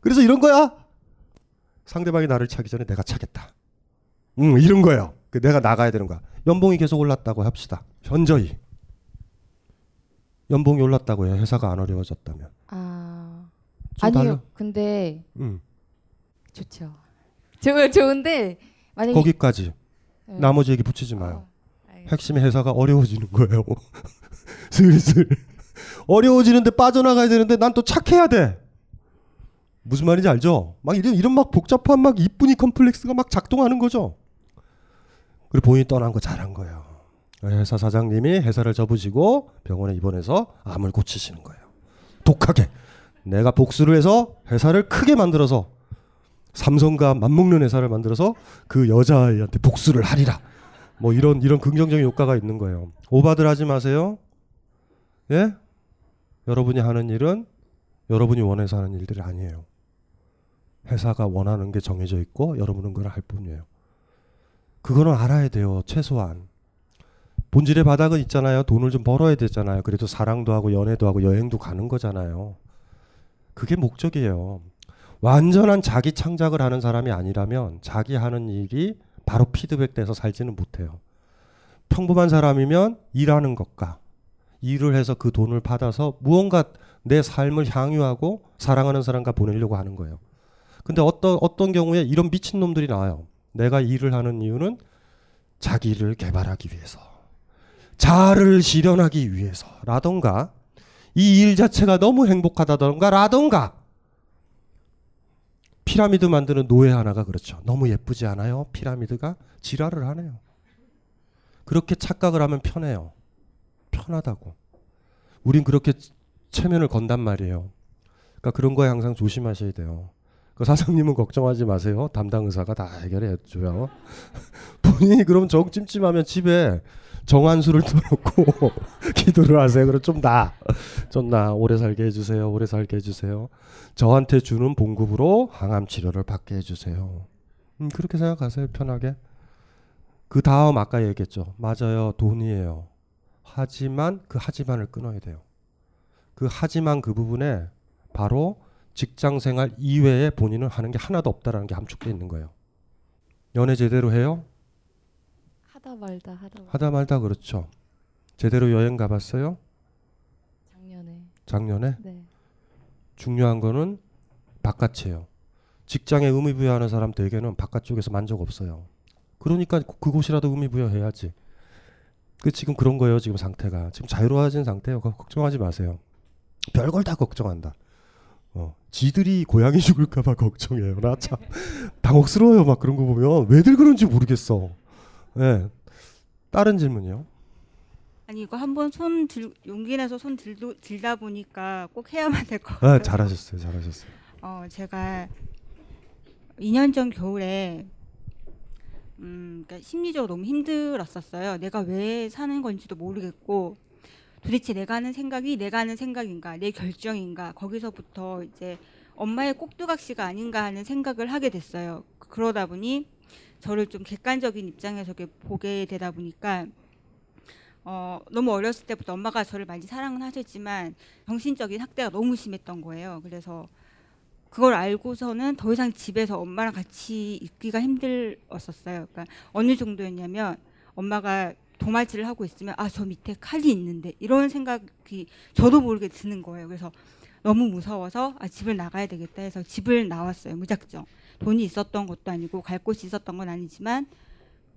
그래서 이런 거야. 상대방이 나를 차기 전에 내가 차겠다. 음, 이런 거예요. 그 내가 나가야 되는 거야. 연봉이 계속 올랐다고 합시다. 현저히. 연봉이 올랐다고요. 회사가 안 어려워졌다면. 아좀 아니요. 달라. 근데 음. 좋죠. 좋 좋은데 만약에 거기까지. 네. 나머지 얘기 붙이지 마요. 핵심의 회사가 어려워지는 거예요. *laughs* 슬슬 어려워지는데 빠져나가야 되는데 난 또 착해야 돼. 무슨 말인지 알죠? 막 이런 이런 막 복잡한 막 이쁜이 컴플렉스가 막 작동하는 거죠. 그리고 본인이 떠난 거 잘한 거예요. 회사 사장님이 회사를 접으시고 병원에 입원해서 암을 고치시는 거예요. 독하게 내가 복수를 해서 회사를 크게 만들어서 삼성과 맞먹는 회사를 만들어서 그 여자아이한테 복수를 하리라. 뭐 이런 이런 긍정적인 효과가 있는 거예요. 오바들 하지 마세요. 예? 여러분이 하는 일은 여러분이 원해서 하는 일들이 아니에요. 회사가 원하는 게 정해져 있고 여러분은 그걸 할 뿐이에요. 그거는 알아야 돼요. 최소한. 본질의 바닥은 있잖아요. 돈을 좀 벌어야 되잖아요. 그래도 사랑도 하고 연애도 하고 여행도 가는 거잖아요. 그게 목적이에요. 완전한 자기 창작을 하는 사람이 아니라면 자기 하는 일이 바로 피드백돼서 살지는 못해요. 평범한 사람이면 일하는 것과 일을 해서 그 돈을 받아서 무언가 내 삶을 향유하고 사랑하는 사람과 보내려고 하는 거예요. 근데 어떤 어떤 경우에 이런 미친 놈들이 나와요. 내가 일을 하는 이유는 자기를 개발하기 위해서, 자아를 실현하기 위해서라던가 이 일 자체가 너무 행복하다던가 라던가 피라미드 만드는 노예 하나가 그렇죠. 너무 예쁘지 않아요? 피라미드가 지랄을 하네요. 그렇게 착각을 하면 편해요. 편하다고. 우린 그렇게 체면을 건단 말이에요. 그러니까 그런 거에 항상 조심하셔야 돼요. 그 사장님은 걱정하지 마세요. 담당 의사가 다 해결해 줘요. *laughs* 본인이 그럼 정 찜찜하면 집에 정한수를 틀어놓고 *laughs* 기도를 하세요. 그럼 좀 나, 좀 나. 오래 살게 해주세요. 오래 살게 해주세요. 저한테 주는 봉급으로 항암 치료를 받게 해주세요. 음, 그렇게 생각하세요. 편하게. 그 다음 아까 얘기했죠. 맞아요. 돈이에요. 하지만 그 하지만을 끊어야 돼요. 그 하지만 그 부분에 바로 직장 생활 이외에 본인은 하는 게 하나도 없다라는 게 함축돼 있는 거예요. 연애 제대로 해요? 하다 말다 하다 말다. 하다 말다 그렇죠. 제대로 여행 가봤어요? 작년에. 작년에? 네. 중요한 거는 바깥이에요. 직장에 의미 부여하는 사람 대개는 바깥쪽에서 만족 없어요. 그러니까 그- 그곳이라도 의미 부여해야지. 그 지금 그런 거예요. 지금 상태가 지금 자유로워진 상태예요. 걱정하지 마세요. 별걸 다 걱정한다. 어, 지들이 고양이 *laughs* 죽을까봐 걱정해요. 나 참 당혹스러워요. 막 그런 거 보면 왜들 그런지 모르겠어. 예. 다른 질문이요. 아니 이거 한번 손 들, 용기 내서 손 들도, 들다 보니까 꼭 해야만 될 것 같아요. 아, 잘하셨어요. 잘하셨어요. 어 제가 2년 전 겨울에 음, 그러니까 심리적으로 너무 힘들었었어요. 내가 왜 사는 건지도 모르겠고 도대체 내가 하는 생각이 내가 하는 생각인가, 내 결정인가 거기서부터 이제 엄마의 꼭두각시가 아닌가 하는 생각을 하게 됐어요. 그러다 보니 저를 좀 객관적인 입장에서 보게 되다 보니까 어, 너무 어렸을 때부터 엄마가 저를 많이 사랑은 하셨지만 정신적인 학대가 너무 심했던 거예요. 그래서 그걸 알고서는 더 이상 집에서 엄마랑 같이 있기가 힘들었었어요. 그러니까 어느 정도였냐면 엄마가 도마질을 하고 있으면 아 저 밑에 칼이 있는데 이런 생각이 저도 모르게 드는 거예요. 그래서 너무 무서워서 아 집을 나가야 되겠다 해서 집을 나왔어요. 무작정. 돈이 있었던 것도 아니고 갈 곳이 있었던 건 아니지만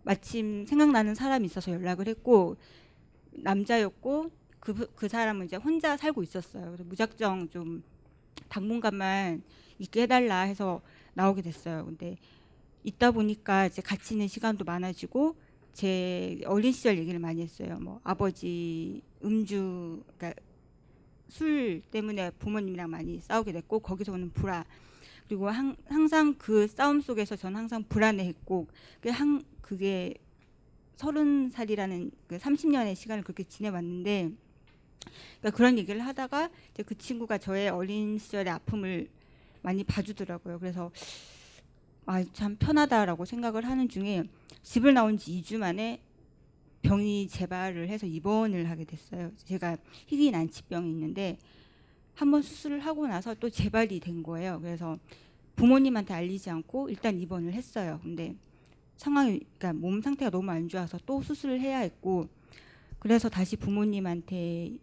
마침 생각나는 사람이 있어서 연락을 했고 남자였고 그, 그 사람은 이제 혼자 살고 있었어요. 그래서 무작정 좀 당분간만 있게 해달라 해서 나오게 됐어요. 근데 있다 보니까 이제 같이 있는 시간도 많아지고 제 어린 시절 얘기를 많이 했어요. 뭐 아버지 음주, 그러니까 술 때문에 부모님이랑 많이 싸우게 됐고 거기서 오는 불안 그리고 항, 항상 그 싸움 속에서 저는 항상 불안해했고 그게 한 그게 서른 살이라는 그 30년의 시간을 그렇게 지내왔는데 그러니까 그런 얘기를 하다가 이제 그 친구가 저의 어린 시절의 아픔을 많이 봐주더라고요. 그래서 아 참 편하다라고 생각을 하는 중에 집을 나온 지 2주 만에 병이 재발을 해서 입원을 하게 됐어요. 제가 희귀 난치병이 있는데 한번 수술을 하고 나서 또 재발이 된 거예요. 그래서 부모님한테 알리지 않고 일단 입원을 했어요. 근데 상황이 그러니까 몸 상태가 너무 안 좋아서 또 수술을 해야 했고 그래서 다시 부모님한테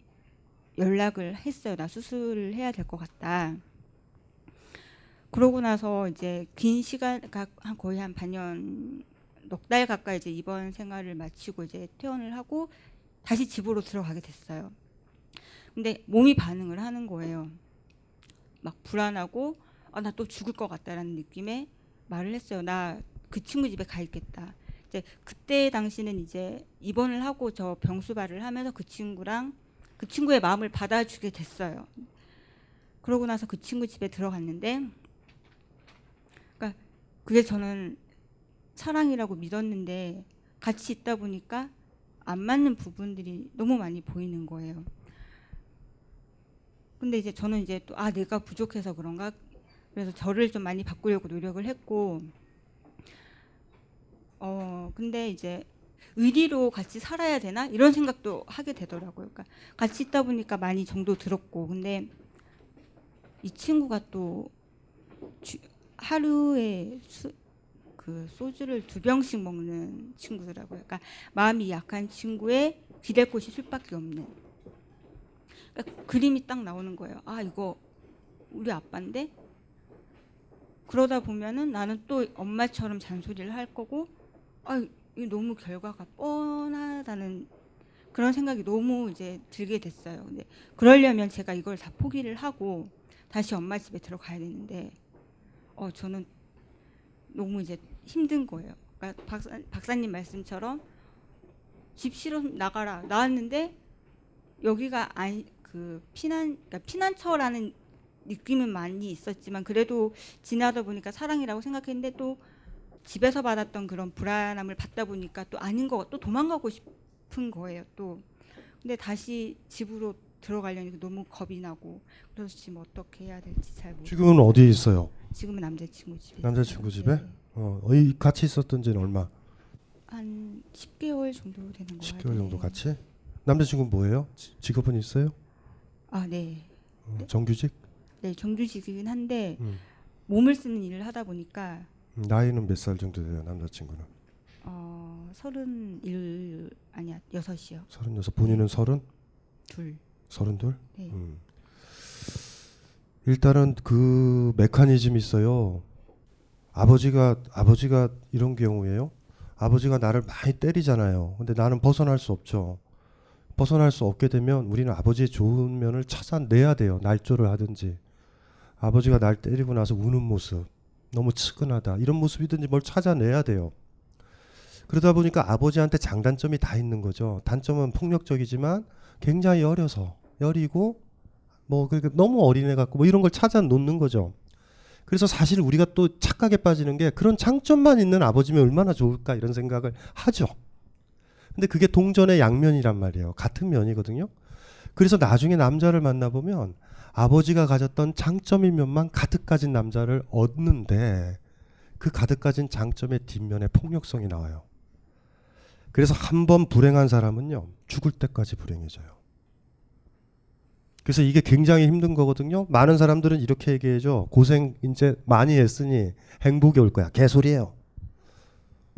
연락을 했어요. 나 수술을 해야 될 것 같다. 그러고 나서 이제 긴 시간 그러니까 한 거의 한 반년 넉 달 가까이 이제 입원 생활을 마치고 이제 퇴원을 하고 다시 집으로 들어가게 됐어요. 근데 몸이 반응을 하는 거예요. 막 불안하고 아 나 또 죽을 것 같다라는 느낌에 말을 했어요. 나 그 친구 집에 가 있겠다. 이제 그때 당시는 이제 입원을 하고 저 병수발을 하면서 그 친구랑 그 친구의 마음을 받아주게 됐어요. 그러고 나서 그 친구 집에 들어갔는데, 그러니까 그게 저는 사랑이라고 믿었는데 같이 있다 보니까 안 맞는 부분들이 너무 많이 보이는 거예요. 근데 이제 저는 이제 또 아 내가 부족해서 그런가 그래서 저를 좀 많이 바꾸려고 노력을 했고 어 근데 이제 의리로 같이 살아야 되나 이런 생각도 하게 되더라고요. 그러니까 같이 있다 보니까 많이 정도 들었고 근데 이 친구가 또 주, 하루에 수, 그 소주를 두 병씩 먹는 친구더라고요. 그러니까 마음이 약한 친구의 기댈 곳이 술밖에 없는. 그러니까 그림이 딱 나오는 거예요. 아 이거 우리 아빠인데 그러다 보면은 나는 또 엄마처럼 잔소리를 할 거고 아 이 너무 결과가 뻔하다는 그런 생각이 너무 이제 들게 됐어요. 근데 그러려면 제가 이걸 다 포기를 하고 다시 엄마 집에 들어가야 되는데 어 저는 너무 이제 힘든 거예요. 그러니까 박사, 박사님 말씀처럼 집 싫어 나가라 나왔는데 여기가 아니 그 피난 그러니까 피난처라는 느낌은 많이 있었지만 그래도 지나다 보니까 사랑이라고 생각했는데 또 집에서 받았던 그런 불안함을 받다 보니까 또 아닌 거또 도망가고 싶은 거예요 또 근데 다시 집으로 들어가려니 너무 겁이 나고 그래서 지금 어떻게 해야 될지 잘 모르겠어요. 지금은 어디에 있어요? 지금은 남자친구 집에 남자친구 집에? 어, 어이 같이 있었던 지는 얼마? 한 10개월 정도 되는 거 10개월 정도 같이? 남자친구는 뭐예요? 지- 직업은 있어요? 아 네. 어, 정규직? 네 정규직이긴 한데 음. 몸을 쓰는 일을 하다 보니까 음, 나이는 몇 살 정도 돼요 남자친구는? 어 서른 일 아니야 여섯이요. 서른여섯 본인은 서른? 둘. 서른둘? 네. 음. 일단은 그 메커니즘이 있어요. 아버지가 아버지가 이런 경우에요. 아버지가 나를 많이 때리잖아요. 근데 나는 벗어날 수 없죠. 벗어날 수 없게 되면 우리는 아버지의 좋은 면을 찾아내야 돼요. 날조를 하든지. 아버지가 날 때리고 나서 우는 모습, 너무 측은하다. 이런 모습이든지 뭘 찾아내야 돼요. 그러다 보니까 아버지한테 장단점이 다 있는 거죠. 단점은 폭력적이지만 굉장히 여려서 여리고 뭐 그러니까 너무 어린애 같고 뭐 이런 걸 찾아 놓는 거죠. 그래서 사실 우리가 또 착각에 빠지는 게 그런 장점만 있는 아버지면 얼마나 좋을까 이런 생각을 하죠. 근데 그게 동전의 양면이란 말이에요. 같은 면이거든요. 그래서 나중에 남자를 만나보면 아버지가 가졌던 장점인 면만 가득 가진 남자를 얻는데 그 가득 가진 장점의 뒷면에 폭력성이 나와요. 그래서 한 번 불행한 사람은요, 죽을 때까지 불행해져요. 그래서 이게 굉장히 힘든 거거든요. 많은 사람들은 이렇게 얘기해줘. 고생 이제 많이 했으니 행복이 올 거야. 개소리예요.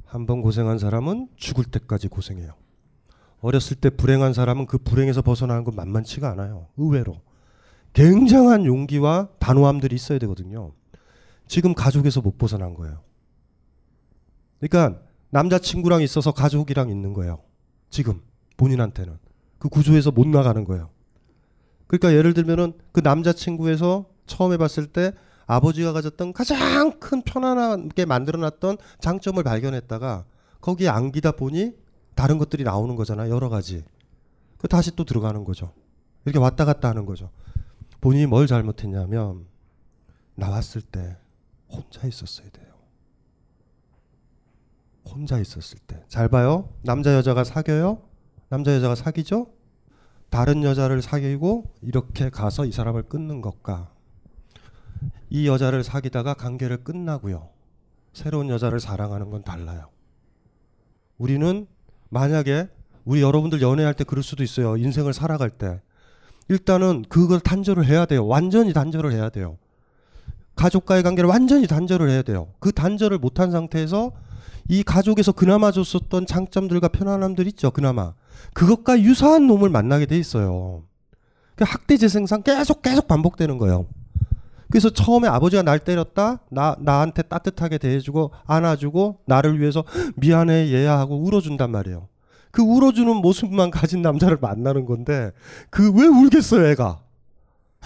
한 번 고생한 사람은 죽을 때까지 고생해요. 어렸을 때 불행한 사람은 그 불행에서 벗어나는 건 만만치가 않아요. 의외로. 굉장한 용기와 단호함들이 있어야 되거든요. 지금 가족에서 못 벗어난 거예요. 그러니까 남자친구랑 있어서 가족이랑 있는 거예요. 지금 본인한테는. 그 구조에서 못 나가는 거예요. 그러니까 예를 들면은 그 남자친구에서 처음 해봤을 때 아버지가 가졌던 가장 큰 편안하게 만들어놨던 장점을 발견했다가 거기에 안기다 보니 다른 것들이 나오는 거잖아요. 여러 가지. 그 다시 또 들어가는 거죠. 이렇게 왔다 갔다 하는 거죠. 본인이 뭘 잘못했냐면 나왔을 때 혼자 있었어야 돼요. 혼자 있었을 때. 잘 봐요. 남자 여자가 사겨요. 남자 여자가 사귀죠. 다른 여자를 사귀고 이렇게 가서 이 사람을 끊는 것과 이 여자를 사귀다가 관계를 끝나고요. 새로운 여자를 사랑하는 건 달라요. 우리는 만약에 우리 여러분들 연애할 때 그럴 수도 있어요. 인생을 살아갈 때. 일단은 그걸 단절을 해야 돼요. 완전히 단절을 해야 돼요. 가족과의 관계를 완전히 단절을 해야 돼요. 그 단절을 못한 상태에서 이 가족에서 그나마 줬었던 장점들과 편안함들 있죠. 그나마. 그것과 유사한 놈을 만나게 돼 있어요. 그 학대 재생산 계속 계속 반복되는 거예요. 그래서 처음에 아버지가 날 때렸다. 나 나한테 따뜻하게 대해주고 안아주고 나를 위해서 미안해 얘야 하고 울어준단 말이에요. 그 울어주는 모습만 가진 남자를 만나는 건데 그 왜 울겠어요, 애가?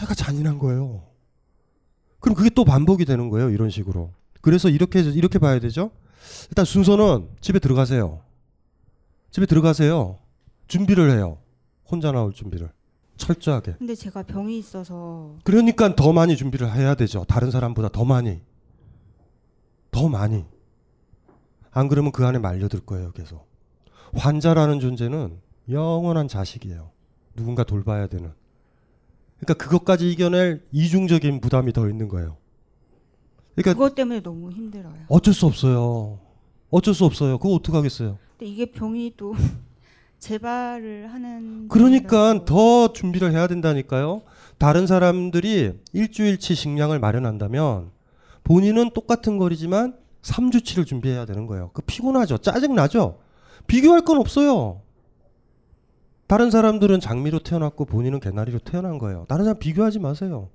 애가 잔인한 거예요. 그럼 그게 또 반복이 되는 거예요, 이런 식으로. 그래서 이렇게 이렇게 봐야 되죠. 일단 순서는 집에 들어가세요. 집에 들어가세요. 준비를 해요. 혼자 나올 준비를. 철저하게. 근데 제가 병이 있어서 그러니까 더 많이 준비를 해야 되죠. 다른 사람보다 더 많이. 더 많이. 안 그러면 그 안에 말려들 거예요, 계속. 환자라는 존재는 영원한 자식이에요. 누군가 돌봐야 되는. 그러니까 그것까지 이겨낼 이중적인 부담이 더 있는 거예요. 그러니까 그것 때문에 너무 힘들어요. 어쩔 수 없어요. 어쩔 수 없어요. 그거 어떡 하겠어요. 근데 이게 병이 또 *laughs* 재발을 하는 그러니까 더 준비를 해야 된다니까요. 다른 사람들이 일주일치 식량을 마련한다면 본인은 똑같은 거리지만 3주치를 준비해야 되는 거예요. 그 피곤하죠. 짜증나죠. 비교할 건 없어요. 다른 사람들은 장미로 태어났고 본인은 개나리로 태어난 거예요. 다른 사람 비교하지 마세요.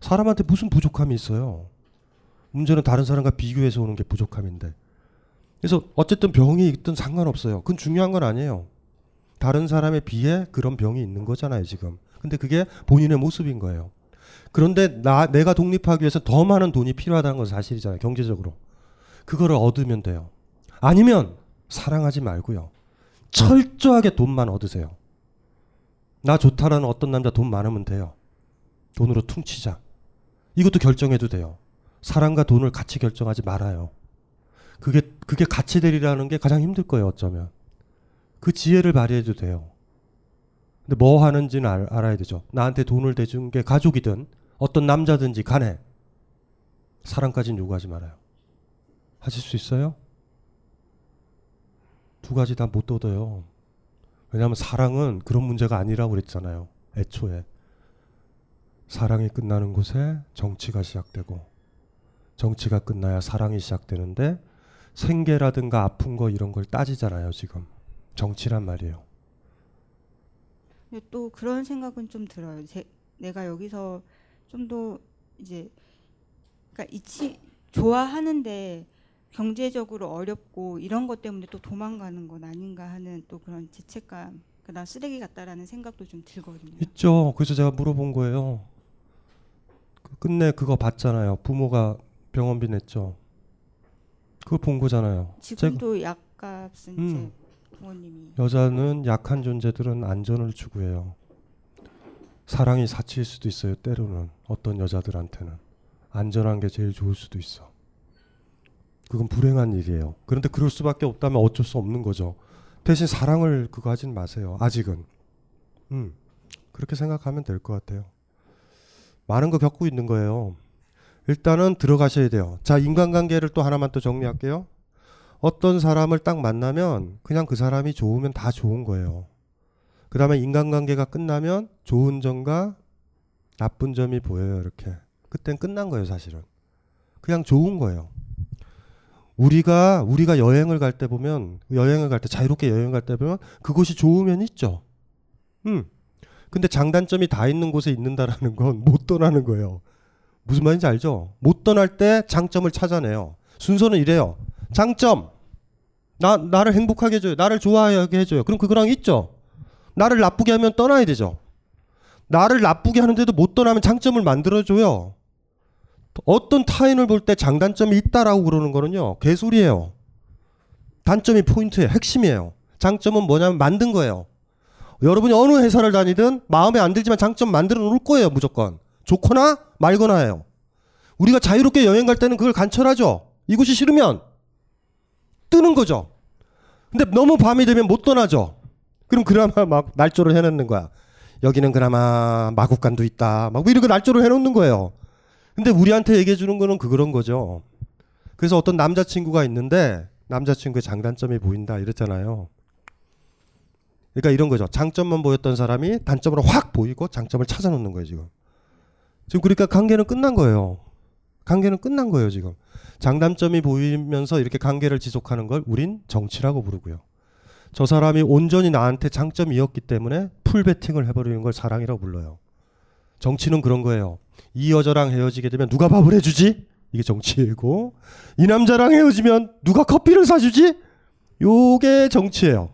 사람한테 무슨 부족함이 있어요. 문제는 다른 사람과 비교해서 오는 게 부족함인데. 그래서 어쨌든 병이 있든 상관없어요. 그건 중요한 건 아니에요. 다른 사람에 비해 그런 병이 있는 거잖아요, 지금. 근데 그게 본인의 모습인 거예요. 그런데 나 내가 독립하기 위해서 더 많은 돈이 필요하다는 건 사실이잖아요, 경제적으로. 그거를 얻으면 돼요. 아니면 사랑하지 말고요. 철저하게 돈만 얻으세요. 나 좋다라는 어떤 남자 돈 많으면 돼요. 돈으로 퉁치자. 이것도 결정해도 돼요. 사랑과 돈을 같이 결정하지 말아요. 그게 그게 같이 되리라는 게 가장 힘들 거예요, 어쩌면. 그 지혜를 발휘해도 돼요. 근데 뭐 하는지는 알, 알아야 되죠. 나한테 돈을 대준 게 가족이든 어떤 남자든지 간에 사랑까지는 요구하지 말아요. 하실 수 있어요? 두 가지 다 못 얻어요. 왜냐하면 사랑은 그런 문제가 아니라고 그랬잖아요. 애초에. 사랑이 끝나는 곳에 정치가 시작되고 정치가 끝나야 사랑이 시작되는데 생계라든가 아픈 거 이런 걸 따지잖아요, 지금. 정치란 말이에요. 또 그런 생각은 좀 들어요. 제, 내가 여기서 좀 더 이제 그러니까 이치 좋아하는데 경제적으로 어렵고 이런 것 때문에 또 도망가는 건 아닌가 하는 또 그런 죄책감, 그다음 쓰레기 같다라는 생각도 좀 들거든요. 있죠. 그래서 제가 물어본 거예요. 그 끝내 그거 봤잖아요. 부모가 병원비 냈죠. 그거 본 거잖아요. 지금도 약값은 음. 부모님이 여자는 약한 존재들은 안전을 추구해요. 사랑이 사치일 수도 있어요. 때로는 어떤 여자들한테는 안전한 게 제일 좋을 수도 있어. 그건 불행한 일이에요. 그런데 그럴 수밖에 없다면 어쩔 수 없는 거죠. 대신 사랑을 그거 하진 마세요. 아직은. 음. 그렇게 생각하면 될 것 같아요. 많은 거 겪고 있는 거예요. 일단은 들어가셔야 돼요. 자, 인간관계를 또 하나만 또 정리할게요. 어떤 사람을 딱 만나면 그냥 그 사람이 좋으면 다 좋은 거예요. 그 다음에 인간관계가 끝나면 좋은 점과 나쁜 점이 보여요. 이렇게. 그땐 끝난 거예요, 사실은. 그냥 좋은 거예요. 우리가 우리가 여행을 갈 때 보면 여행을 갈 때 자유롭게 여행 갈때 보면 그곳이 좋으면 있죠. 음. 근데 장단점이 다 있는 곳에 있는다라는 건 *laughs* 못 떠나는 거예요. 무슨 말인지 알죠? 못 떠날 때 장점을 찾아내요. 순서는 이래요. 장점. 나 나를 행복하게 해줘요. 나를 좋아하게 해줘요. 그럼 그거랑 있죠. 나를 나쁘게 하면 떠나야 되죠. 나를 나쁘게 하는데도 못 떠나면 장점을 만들어줘요. 어떤 타인을 볼 때 장단점이 있다라고 그러는 거는요. 개소리예요. 단점이 포인트예요. 핵심이에요. 장점은 뭐냐면 만든 거예요. 여러분이 어느 회사를 다니든 마음에 안 들지만 장점 만들어 놓을 거예요. 무조건. 좋거나 말거나 해요. 우리가 자유롭게 여행 갈 때는 그걸 관철하죠. 이곳이 싫으면 뜨는 거죠. 근데 너무 밤이 되면 못 떠나죠. 그럼 그나마 막 날조를 해놓는 거야. 여기는 그나마 마국간도 있다. 막 이렇게 날조를 해놓는 거예요. 근데 우리한테 얘기해 주는 거는 그런 거죠. 그래서 어떤 남자친구가 있는데 남자친구의 장단점이 보인다 이랬잖아요. 그러니까 이런 거죠. 장점만 보였던 사람이 단점으로 확 보이고 장점을 찾아놓는 거예요, 지금. 지금 그러니까 관계는 끝난 거예요. 관계는 끝난 거예요, 지금. 장단점이 보이면서 이렇게 관계를 지속하는 걸 우린 정치라고 부르고요. 저 사람이 온전히 나한테 장점이었기 때문에 풀베팅을 해버리는 걸 사랑이라고 불러요. 정치는 그런 거예요. 이 여자랑 헤어지게 되면 누가 밥을 해주지? 이게 정치이고 이 남자랑 헤어지면 누가 커피를 사주지? 요게 정치예요.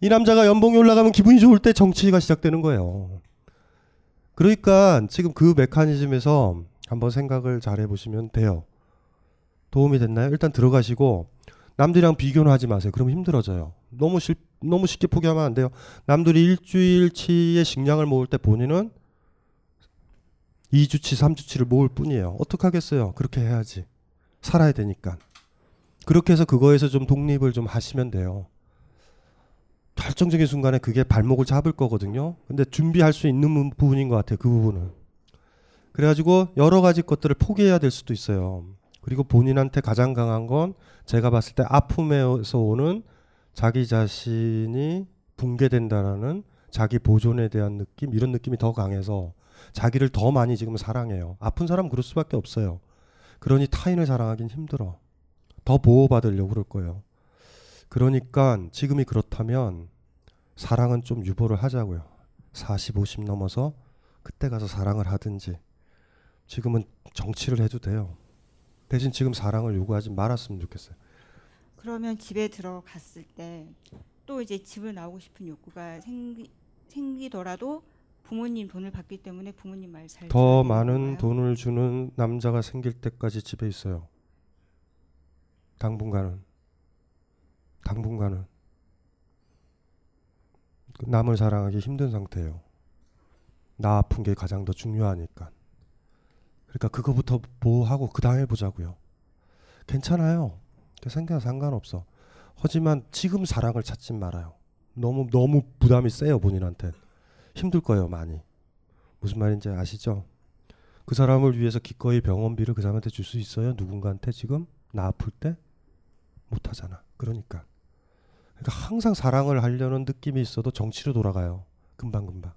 이 남자가 연봉이 올라가면 기분이 좋을 때 정치가 시작되는 거예요. 그러니까 지금 그 메커니즘에서 한번 생각을 잘 해보시면 돼요. 도움이 됐나요? 일단 들어가시고 남들이랑 비교는 하지 마세요. 그럼 힘들어져요. 너무 쉽, 너무 쉽게 포기하면 안 돼요. 남들이 일주일치의 식량을 모을 때 본인은 2주치, 3주치를 모을 뿐이에요. 어떡하겠어요. 그렇게 해야지. 살아야 되니까. 그렇게 해서 그거에서 좀 독립을 좀 하시면 돼요. 결정적인 순간에 그게 발목을 잡을 거거든요. 근데 준비할 수 있는 부분인 것 같아요. 그 부분은. 그래가지고 여러 가지 것들을 포기해야 될 수도 있어요. 그리고 본인한테 가장 강한 건 제가 봤을 때 아픔에서 오는 자기 자신이 붕괴된다라는 자기 보존에 대한 느낌 이런 느낌이 더 강해서 자기를 더 많이 지금 사랑해요. 아픈 사람 은 그럴 수밖에 없어요. 그러니 타인을 사랑하긴 힘들어. 더 보호받으려고 그럴 거예요. 그러니까 지금이 그렇다면 사랑은 좀 유보를 하자고요. 40, 50 넘어서 그때 가서 사랑을 하든지 지금은 정치를 해도 돼요. 대신 지금 사랑을 요구하지 말았으면 좋겠어요. 그러면 집에 들어갔을 때 또 이제 집을 나오고 싶은 욕구가 생기, 생기더라도 부모님 돈을 받기 때문에 부모님 말 잘 더 많은 돈을 주는 남자가 생길 때까지 집에 있어요. 당분간은. 당분간은. 남을 사랑하기 힘든 상태예요. 나 아픈 게 가장 더 중요하니까. 그러니까 그거부터 보호하고 그 다음에 보자고요. 괜찮아요. 생각 상관없어. 하지만 지금 사랑을 찾지 말아요. 너무 너무 부담이 세요 본인한테. 힘들 거예요 많이. 무슨 말인지 아시죠? 그 사람을 위해서 기꺼이 병원비를 그 사람한테 줄 수 있어요? 누군가한테 지금 나 아플 때 못 하잖아. 그러니까. 그러니까 항상 사랑을 하려는 느낌이 있어도 정치로 돌아가요. 금방 금방.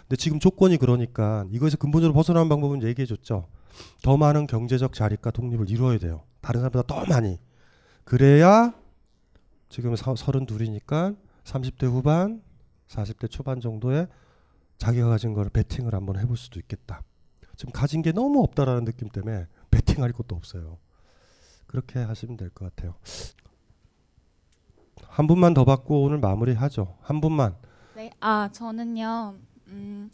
근데 지금 조건이 그러니까 이거에서 근본적으로 벗어나는 방법은 얘기해 줬죠. 더 많은 경제적 자립과 독립을 이루어야 돼요. 다른 사람보다 더 많이. 그래야 지금 서른 둘이니까 30대 후반, 40대 초반 정도에 자기가 가진 거를 베팅을 한번 해볼 수도 있겠다. 지금 가진 게 너무 없다라는 느낌 때문에 베팅할 것도 없어요. 그렇게 하시면 될 것 같아요. 한 분만 더 받고 오늘 마무리하죠. 한 분만. 네, 아 저는요, 음,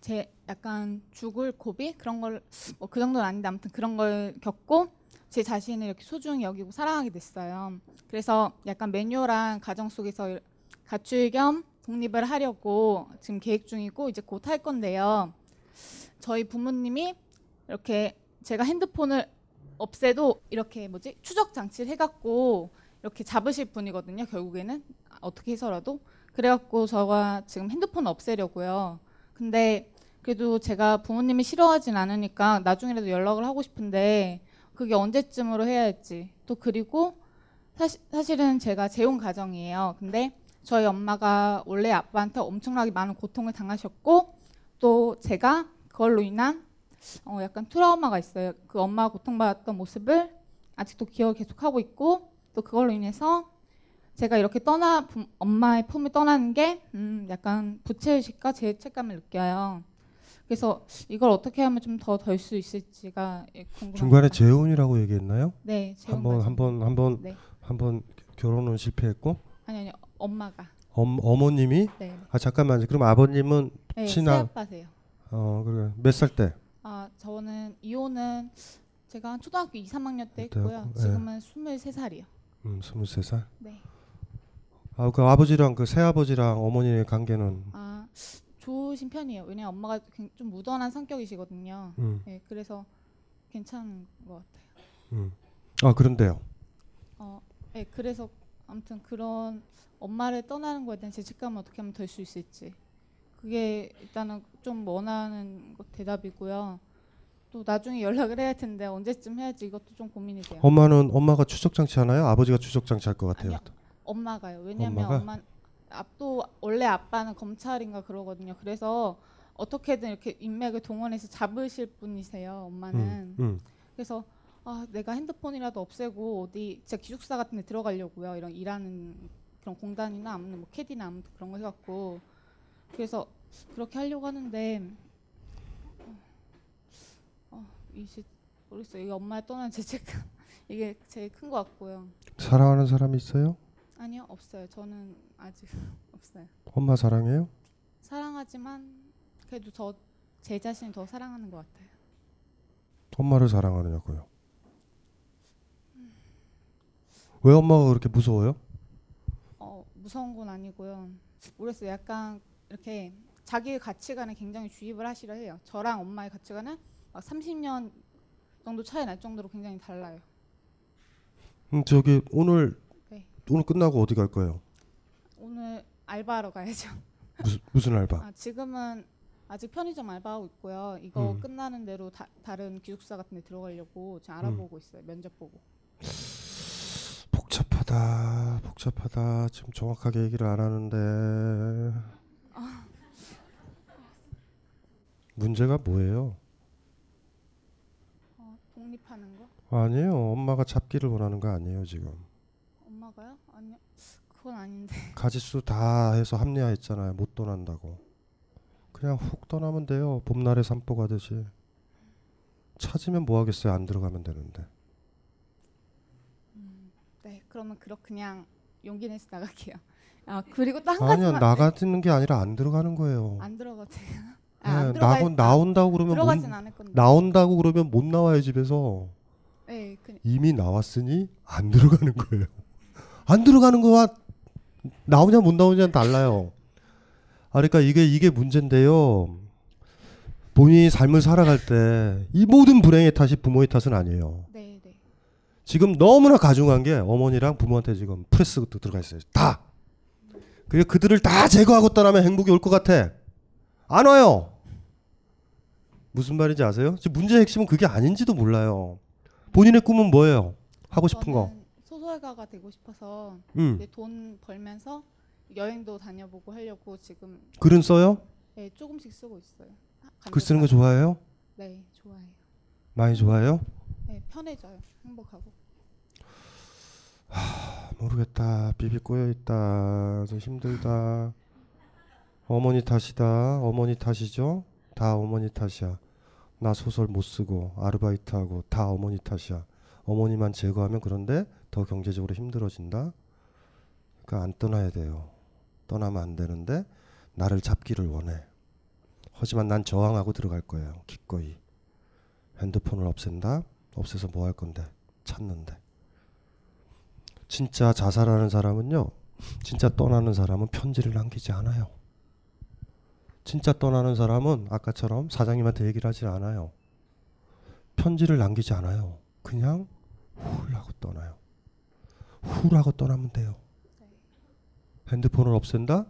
제 약간 죽을 고비 그런 걸 뭐 그 정도는 아닌데 아무튼 그런 걸 겪고 제 자신을 이렇게 소중히 여기고 사랑하게 됐어요. 그래서 약간 매뉴얼한 가정 속에서 가출 겸 독립을 하려고 지금 계획 중이고 이제 곧 할 건데요. 저희 부모님이 이렇게 제가 핸드폰을 없애도 이렇게 뭐지 추적 장치를 해갖고 이렇게 잡으실 분이거든요. 결국에는 아, 어떻게 해서라도 그래갖고 저가 지금 핸드폰 없애려고요. 근데 그래도 제가 부모님이 싫어하진 않으니까 나중이라도 연락을 하고 싶은데 그게 언제쯤으로 해야 할지 또 그리고 사실, 사실은 제가 재혼 가정이에요. 근데 저희 엄마가 원래 아빠한테 엄청나게 많은 고통을 당하셨고 또 제가 그걸로 인한 어, 약간 트라우마가 있어요. 그 엄마가 고통받았던 모습을 아직도 기억을 계속하고 있고 또 그걸로 인해서 제가 이렇게 떠나 부- 엄마의 품을 떠나는 게 음, 약간 부채의식과 죄책감을 느껴요. 그래서 이걸 어떻게 하면 좀 더 덜 수 있을지가 예, 궁금합니다. 중간에 재혼이라고 얘기했나요? 네, 재혼 한번. 한번 한번 네. 한번 결혼은 실패했고 아니 아니 엄마가 엄, 어머님이 네. 아 잠깐만요. 그럼 아버님은 네, 친아 새아빠세요. 어 그래 몇살 때? 아 저는 이혼은 제가 한 초등학교 2, 3학년 때 그때 했고요. 예. 지금은 23살이요. 음, 23살. 네. 아, 그 아버지랑 그 새아버지랑 어머니의 관계는 아 좋으신 편이에요. 왜냐 면 엄마가 굉- 좀 무던한 성격이시거든요. 음. 네, 그래서 괜찮은 것 같아요. 음. 아, 그런데요. 어, 네, 그래서 아무튼 그런 엄마를 떠나는 거에 대한 죄책감을 어떻게 하면 덜 수 있을지 그게 일단은 좀 원하는 것 대답이고요. 또 나중에 연락을 해야 할 텐데 언제쯤 해야지 이것도 좀 고민이 돼요. 엄마는 엄마가 추적 장치 하나요? 아버지가 추적 장치 할 것 같아요. 엄마가요. 왜냐하면 엄마가? 엄마 앞도 원래 아빠는 검찰인가 그러거든요. 그래서 어떻게든 이렇게 인맥을 동원해서 잡으실 분이세요. 엄마는. 음, 음. 그래서 아, 내가 핸드폰이라도 없애고 어디 진짜 기숙사 같은 데 들어가려고요. 이런 일하는 그런 공단이나 아무튼 뭐 캐디나 아무튼 그런 거 해갖고 그래서 그렇게 하려고 하는데 어, 어, 이제 모르겠어요. 이 엄마를 떠난 죄책감 *laughs* 이게 제일 큰 것 같고요. 사랑하는 사람이 있어요? 아니요 없어요. 저는 아직 *laughs* 없어요. 엄마 사랑해요? 사랑하지만 그래도 저 제 자신을 더 사랑하는 것 같아요. 엄마를 사랑하느냐고요. 왜 엄마가 그렇게 무서워요? 어, 무서운 건 아니고요. 모르겠어요. 약간 이렇게 자기의 가치관에 굉장히 주입을 하시려 해요. 저랑 엄마의 가치관은 막 30년 정도 차이 날 정도로 굉장히 달라요. 음, 저기 오늘 네. 오늘 끝나고 어디 갈 거예요? 오늘 알바하러 가야죠. 무슨 무슨 알바? 아, 지금은 아직 편의점 알바하고 있고요. 이거 음. 끝나는 대로 다, 다른 기숙사 같은 데 들어가려고 지금 알아보고 있어요. 면접 보고. 복잡하다, 복잡하다. 지금 정확하게 얘기를 안 하는데 아, 문제가 뭐예요? 어, 독립하는 거? 아니에요. 엄마가 잡기를 원하는 거 아니에요 지금. 엄마가요? 아니요. 그건 아닌데. *laughs* 가짓수 다 해서 합리화했잖아요. 못 떠난다고. 그냥 훅 떠나면 돼요. 봄날에 산보 가듯이. 찾으면 뭐 하겠어요. 안 들어가면 되는데. 네, 그러면 그렇 그냥 용기 내서 나갈게요. *laughs* 아 그리고 또한 아니요 가지만 나가는 게 아니라 안 들어가는 거예요. 안 들어가세요. 네, 아, 안 나고 나온다고 그러면 들어가진 못, 않을 건데. 나온다고 그러면 못 나와요 집에서. 네, 그, 이미 나왔으니 안 들어가는 거예요. *laughs* 안 들어가는 거와 나오냐 못 나오냐는 달라요. 아 그러니까 이게 이게 문제인데요. 본인이 삶을 살아갈 때 이 모든 불행의 탓이 부모의 탓은 아니에요. 지금 너무나 가중한 게 어머니랑 부모한테 지금 프레스 들어가 있어요. 다. 그리고 그들을 다 제거하고 떠나면 행복이 올 것 같아. 안 와요. 무슨 말인지 아세요? 지금 문제의 핵심은 그게 아닌지도 몰라요. 본인의 꿈은 뭐예요? 하고 싶은 거. 소설가가 되고 싶어서 음. 돈 벌면서 여행도 다녀보고 하려고 지금 글은 써요? 네, 조금씩 쓰고 있어요. 하- 글 쓰는 거. 좋아해요? 네, 좋아해요. 많이 좋아해요? 네, 편해져요. 행복하고. 모르겠다. 비비 꼬여 있다. 좀 힘들다. 어머니 탓이다. 어머니 탓이죠? 다 어머니 탓이야. 나 소설 못 쓰고 아르바이트하고 다 어머니 탓이야. 어머니만 제거하면 그런데 더 경제적으로 힘들어진다. 그러니까 안 떠나야 돼요. 떠나면 안 되는데 나를 잡기를 원해. 하지만 난 저항하고 들어갈 거예요. 기꺼이. 핸드폰을 없앤다. 없애서 뭐 할 건데? 찾는데. 진짜 자살하는 사람은요. 진짜 떠나는 사람은 편지를 남기지 않아요. 진짜 떠나는 사람은 아까처럼 사장님한테 얘기를 하지 않아요. 편지를 남기지 않아요. 그냥 훌 하고 떠나요. 훌 하고 떠나면 돼요. 핸드폰을 없앤다?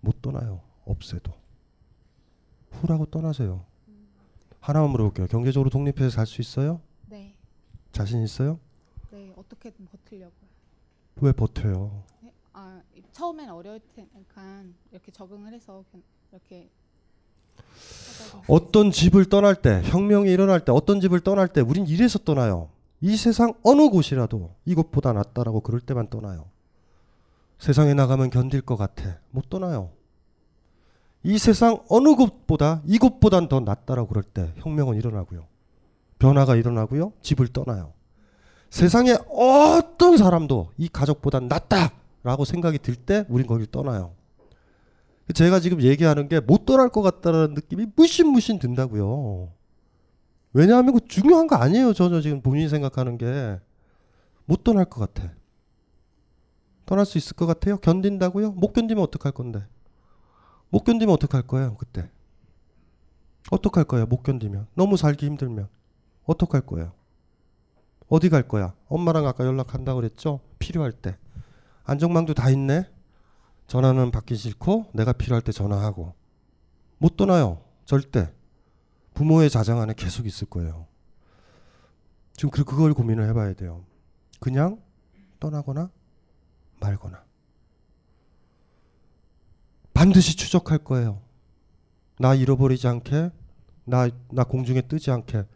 못 떠나요. 없애도. 훌 하고 떠나세요. 하나만 물어볼게요. 경제적으로 독립해서 살 수 있어요? 네. 자신 있어요? 네, 어떻게든 버틸려고요. 왜 버텨요? 네? 아, 이- 처음엔 어려울 테니까 이렇게 적응을 해서 이렇게 어떤 집을 떠날 때, 혁명이 일어날 때, 어떤 집을 떠날 때, 우린 이래서 떠나요. 이 세상 어느 곳이라도 이곳보다 낫다라고 그럴 때만 떠나요. 세상에 나가면 견딜 것 같아. 못 떠나요. 이 세상 어느 곳보다 이곳보단 더 낫다라고 그럴 때 혁명은 일어나고요. 변화가 일어나고요. 집을 떠나요. 세상에 어떤 사람도 이 가족보단 낫다라고 생각이 들 때 우린 거길 떠나요. 제가 지금 얘기하는 게 못 떠날 것 같다는 느낌이 무신무신 든다고요. 왜냐하면 그 중요한 거 아니에요. 전혀 지금 본인이 생각하는 게 못 떠날 것 같아. 떠날 수 있을 것 같아요? 견딘다고요? 못 견디면 어떡할 건데? 못 견디면 어떡할 거예요? 그때 어떡할 거예요? 못 견디면 너무 살기 힘들면 어떡할 거예요? 어디 갈 거야? 엄마랑 아까 연락한다고 그랬죠? 필요할 때 안정망도 다 있네. 전화는 받기 싫고 내가 필요할 때 전화하고 못 떠나요. 절대. 부모의 자장 안에 계속 있을 거예요. 지금 그- 그걸 고민을 해봐야 돼요. 그냥 떠나거나 말거나. 반드시 추적할 거예요. 나 잃어버리지 않게, 나, 나 공중에 뜨지 않게,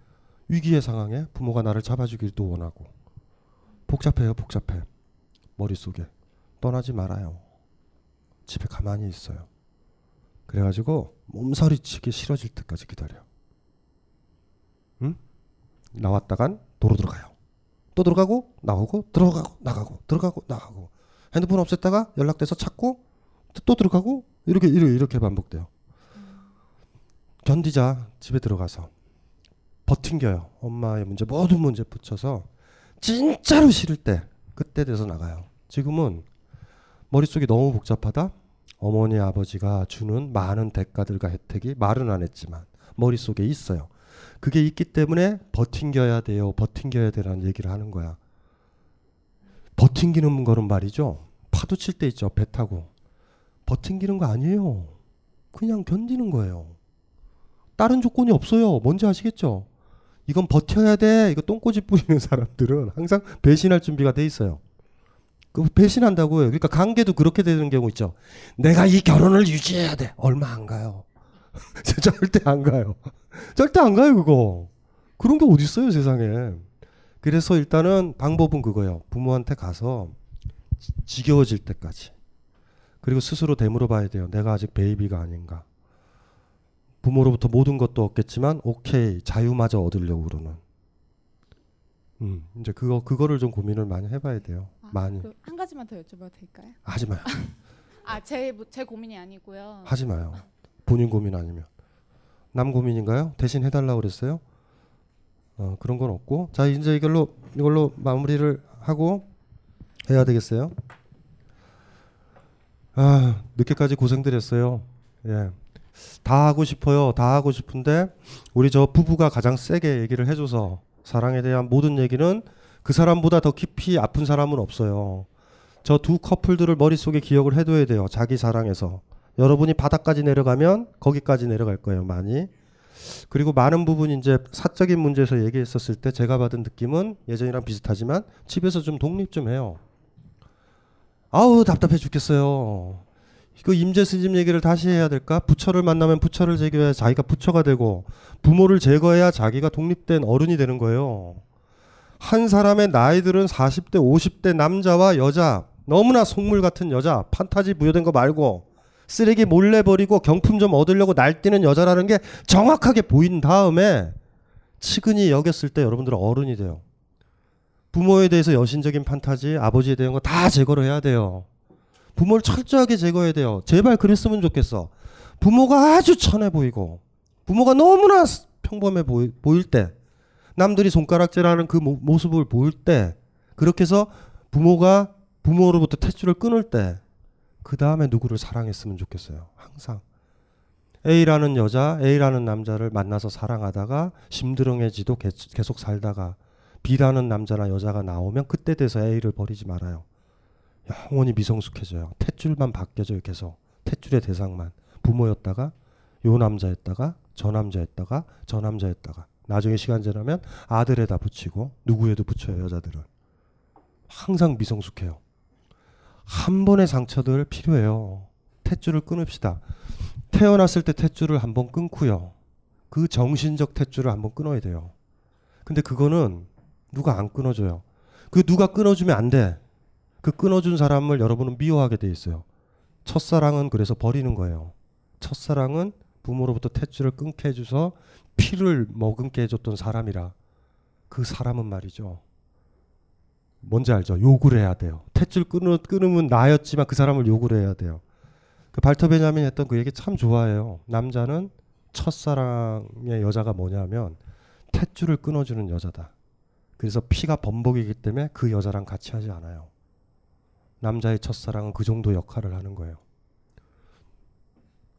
위기의 상황에 부모가 나를 잡아주기도 원하고. 복잡해요, 복잡해. 머릿속에. 떠나지 말아요. 집에 가만히 있어요. 그래가지고 몸서리치기 싫어질 때까지 기다려. 응? 나왔다간 도로 들어가요. 또 들어가고 나오고 들어가고 나가고 들어가고 나가고 핸드폰 없앴다가 연락돼서 찾고 또- 또 들어가고 이렇게 이렇게 이렇게 반복돼요. 견디자 집에 들어가서 버틴겨요. 엄마의 문제 모든 문제 붙여서 진짜로 싫을 때 그때 돼서 나가요. 지금은 머릿속이 너무 복잡하다. 어머니 아버지가 주는 많은 대가들과 혜택이 말은 안 했지만 머릿속에 있어요. 그게 있기 때문에 버틴겨야 돼요. 버틴겨야 되라는 얘기를 하는 거야. 버틴기는 거는 말이죠. 파도 칠 때 있죠. 배 타고. 버틴기는 거 아니에요. 그냥 견디는 거예요. 다른 조건이 없어요. 뭔지 아시겠죠? 이건 버텨야 돼. 이거 똥꼬집 부리는 *laughs* 사람들은 항상 배신할 준비가 돼 있어요. 그 배신한다고요. 그러니까 관계도 그렇게 되는 경우 있죠. 내가 이 결혼을 유지해야 돼. 얼마 안 가요. *laughs* 절대 안 가요. 절대 안 가요, 그거. 그런 게 어디 있어요, 세상에. 그래서 일단은 방법은 그거예요. 부모한테 가서 지- 지겨워질 때까지. 그리고 스스로 되물어 봐야 돼요. 내가 아직 베이비가 아닌가. 부모로부터 모든 것도 얻겠지만 오케이 자유마저 얻으려고 그러는. 음 이제 그거 그거를 좀 고민을 많이 해봐야 돼요. 많이 그한 가지만 더 여쭤봐도 될까요? *laughs* 하지 마요. 아, 제제 고민이 아니고요. 하지 마요. 본인 고민 아니면 남 고민인가요? 대신 해달라고 그랬어요. 어 그런 건 없고 자 이제 이걸로 이걸로 마무리를 하고 해야 되겠어요. 아 늦게까지 고생들 했어요. 예. 다 하고 싶어요. 다 하고 싶은데 우리 저 부부가 가장 세게 얘기를 해줘서 사랑에 대한 모든 얘기는 그 사람보다 더 깊이 아픈 사람은 없어요. 저 두 커플들을 머릿속에 기억을 해둬야 돼요. 자기 사랑에서. 여러분이 바닥까지 내려가면 거기까지 내려갈 거예요. 많이. 그리고 많은 부분 이제 사적인 문제에서 얘기했었을 때 제가 받은 느낌은 예전이랑 비슷하지만 집에서 좀 독립 좀 해요. 아우 답답해 죽겠어요. 그 임재 스님 얘기를 다시 해야 될까? 부처를 만나면 부처를 제거해야 자기가 부처가 되고 부모를 제거해야 자기가 독립된 어른이 되는 거예요. 한 사람의 나이들은 40대, 50대 남자와 여자 너무나 속물 같은 여자 판타지 부여된 거 말고 쓰레기 몰래 버리고 경품 좀 얻으려고 날뛰는 여자라는 게 정확하게 보인 다음에 측은히 여겼을 때 여러분들은 어른이 돼요. 부모에 대해서 여신적인 판타지, 아버지에 대한 거 다 제거를 해야 돼요. 부모를 철저하게 제거해야 돼요. 제발 그랬으면 좋겠어. 부모가 아주 천해 보이고 부모가 너무나 평범해 보이, 보일 때 남들이 손가락질하는 그 모, 모습을 보일 때 그렇게 해서 부모가 부모로부터 탯줄을 끊을 때 그 다음에 누구를 사랑했으면 좋겠어요. 항상 A라는 여자, A라는 남자를 만나서 사랑하다가 심드렁해지도 개- 계속 살다가 B라는 남자나 여자가 나오면 그때 돼서 A를 버리지 말아요. 영원히 미성숙해져요. 탯줄만 바뀌어져요. 계속 탯줄의 대상만 부모였다가 요 남자였다가 저 남자였다가 저 남자였다가 나중에 시간 지나면 아들에다 붙이고 누구에도 붙여요 여자들은 항상 미성숙해요. 한 번의 상처들 필요해요. 탯줄을 끊읍시다. 태어났을 때 탯줄을 한 번 끊고요. 그 정신적 탯줄을 한번 끊어야 돼요. 근데 그거는 누가 안 끊어줘요. 그 누가 끊어주면 안 돼. 그 끊어준 사람을 여러분은 미워하게 돼 있어요. 첫사랑은 그래서 버리는 거예요. 첫사랑은 부모로부터 탯줄을 끊게 해줘서 피를 머금게 해줬던 사람이라 그 사람은 말이죠. 뭔지 알죠? 욕을 해야 돼요. 탯줄 끊으, 끊으면 나였지만 그 사람을 욕을 해야 돼요. 그 발터 베냐민 했던 그 얘기 참 좋아해요. 남자는 첫사랑의 여자가 뭐냐면 탯줄을 끊어주는 여자다. 그래서 피가 범벅이기 때문에 그 여자랑 같이 하지 않아요. 남자의 첫사랑은 그 정도 역할을 하는 거예요.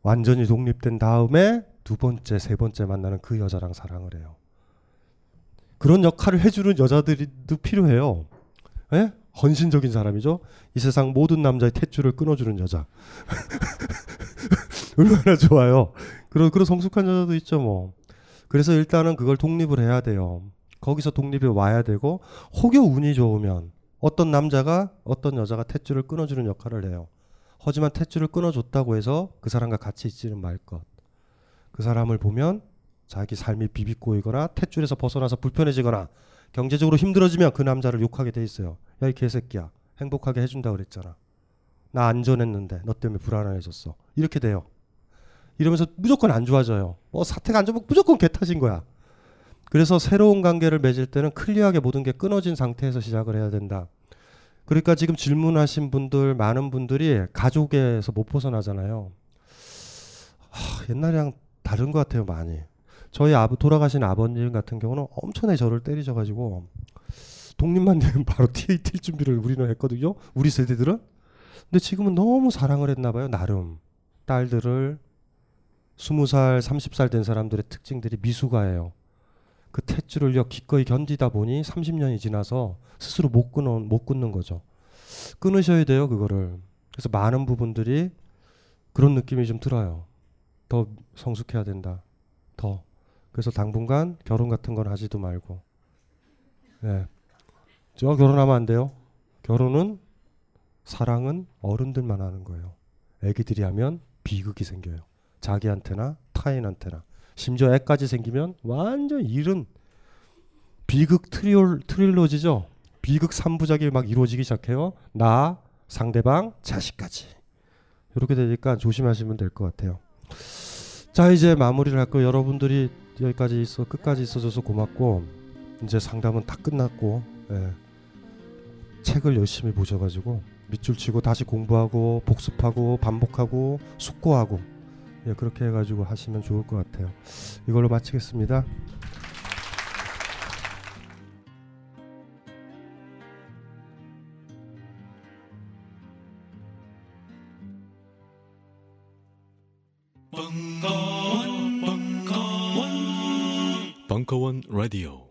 완전히 독립된 다음에 두 번째, 세 번째 만나는 그 여자랑 사랑을 해요. 그런 역할을 해주는 여자들도 필요해요. 예? 헌신적인 사람이죠. 이 세상 모든 남자의 탯줄을 끊어주는 여자. *laughs* 얼마나 좋아요. 그런 그런 성숙한 여자도 있죠 뭐. 그래서 일단은 그걸 독립을 해야 돼요. 거기서 독립이 와야 되고 혹여 운이 좋으면 어떤 남자가 어떤 여자가 탯줄을 끊어주는 역할을 해요. 하지만 탯줄을 끊어줬다고 해서 그 사람과 같이 있지는 말 것. 그 사람을 보면 자기 삶이 비비꼬이거나 탯줄에서 벗어나서 불편해지거나 경제적으로 힘들어지면 그 남자를 욕하게 돼 있어요. 야 이 개새끼야 행복하게 해준다 그랬잖아. 나 안전했는데 너 때문에 불안해졌어. 이렇게 돼요. 이러면서 무조건 안 좋아져요. 어 사태가 안 좋으면 무조건 개 탓인 거야. 그래서 새로운 관계를 맺을 때는 클리어하게 모든 게 끊어진 상태에서 시작을 해야 된다. 그러니까 지금 질문하신 분들 많은 분들이 가족에서 못 벗어나잖아요. 하, 옛날이랑 다른 것 같아요 많이. 저희 아버 돌아가신 아버님 같은 경우는 엄청나게 저를 때리셔가지고 독립만 되면 바로 *laughs* 튀, 튈 준비를 우리는 했거든요. 우리 세대들은. 근데 지금은 너무 사랑을 했나 봐요. 나름 딸들을 스무 살, 삼십 살 된 사람들의 특징들이 미숙아예요. 그 탯줄을요 기꺼이 견디다 보니 30년이 지나서 스스로 못 끊어 못 끊는 거죠. 끊으셔야 돼요 그거를. 그래서 많은 부분들이 그런 느낌이 좀 들어요. 더 성숙해야 된다. 더. 그래서 당분간 결혼 같은 건 하지도 말고. 예. 저 결혼하면 안 돼요. 결혼은 사랑은 어른들만 하는 거예요. 애기들이 하면 비극이 생겨요. 자기한테나 타인한테나. 심지어 애까지 생기면 완전 일은 비극 트리올, 트릴로지죠. 비극 3부작이 막 이루어지기 시작해요. 나, 상대방, 자식까지. 이렇게 되니까 조심하시면 될 것 같아요. 자 이제 마무리를 할 거예요. 여러분들이 여기까지 있어 끝까지 있어줘서 고맙고 이제 상담은 다 끝났고 예. 책을 열심히 보셔가지고 밑줄 치고 다시 공부하고 복습하고 반복하고 숙고하고 예, 그렇게 해가지고 하시면 좋을 것 같아요. 이걸로 마치겠습니다. 벙커원, 벙커원, 벙커원 라디오.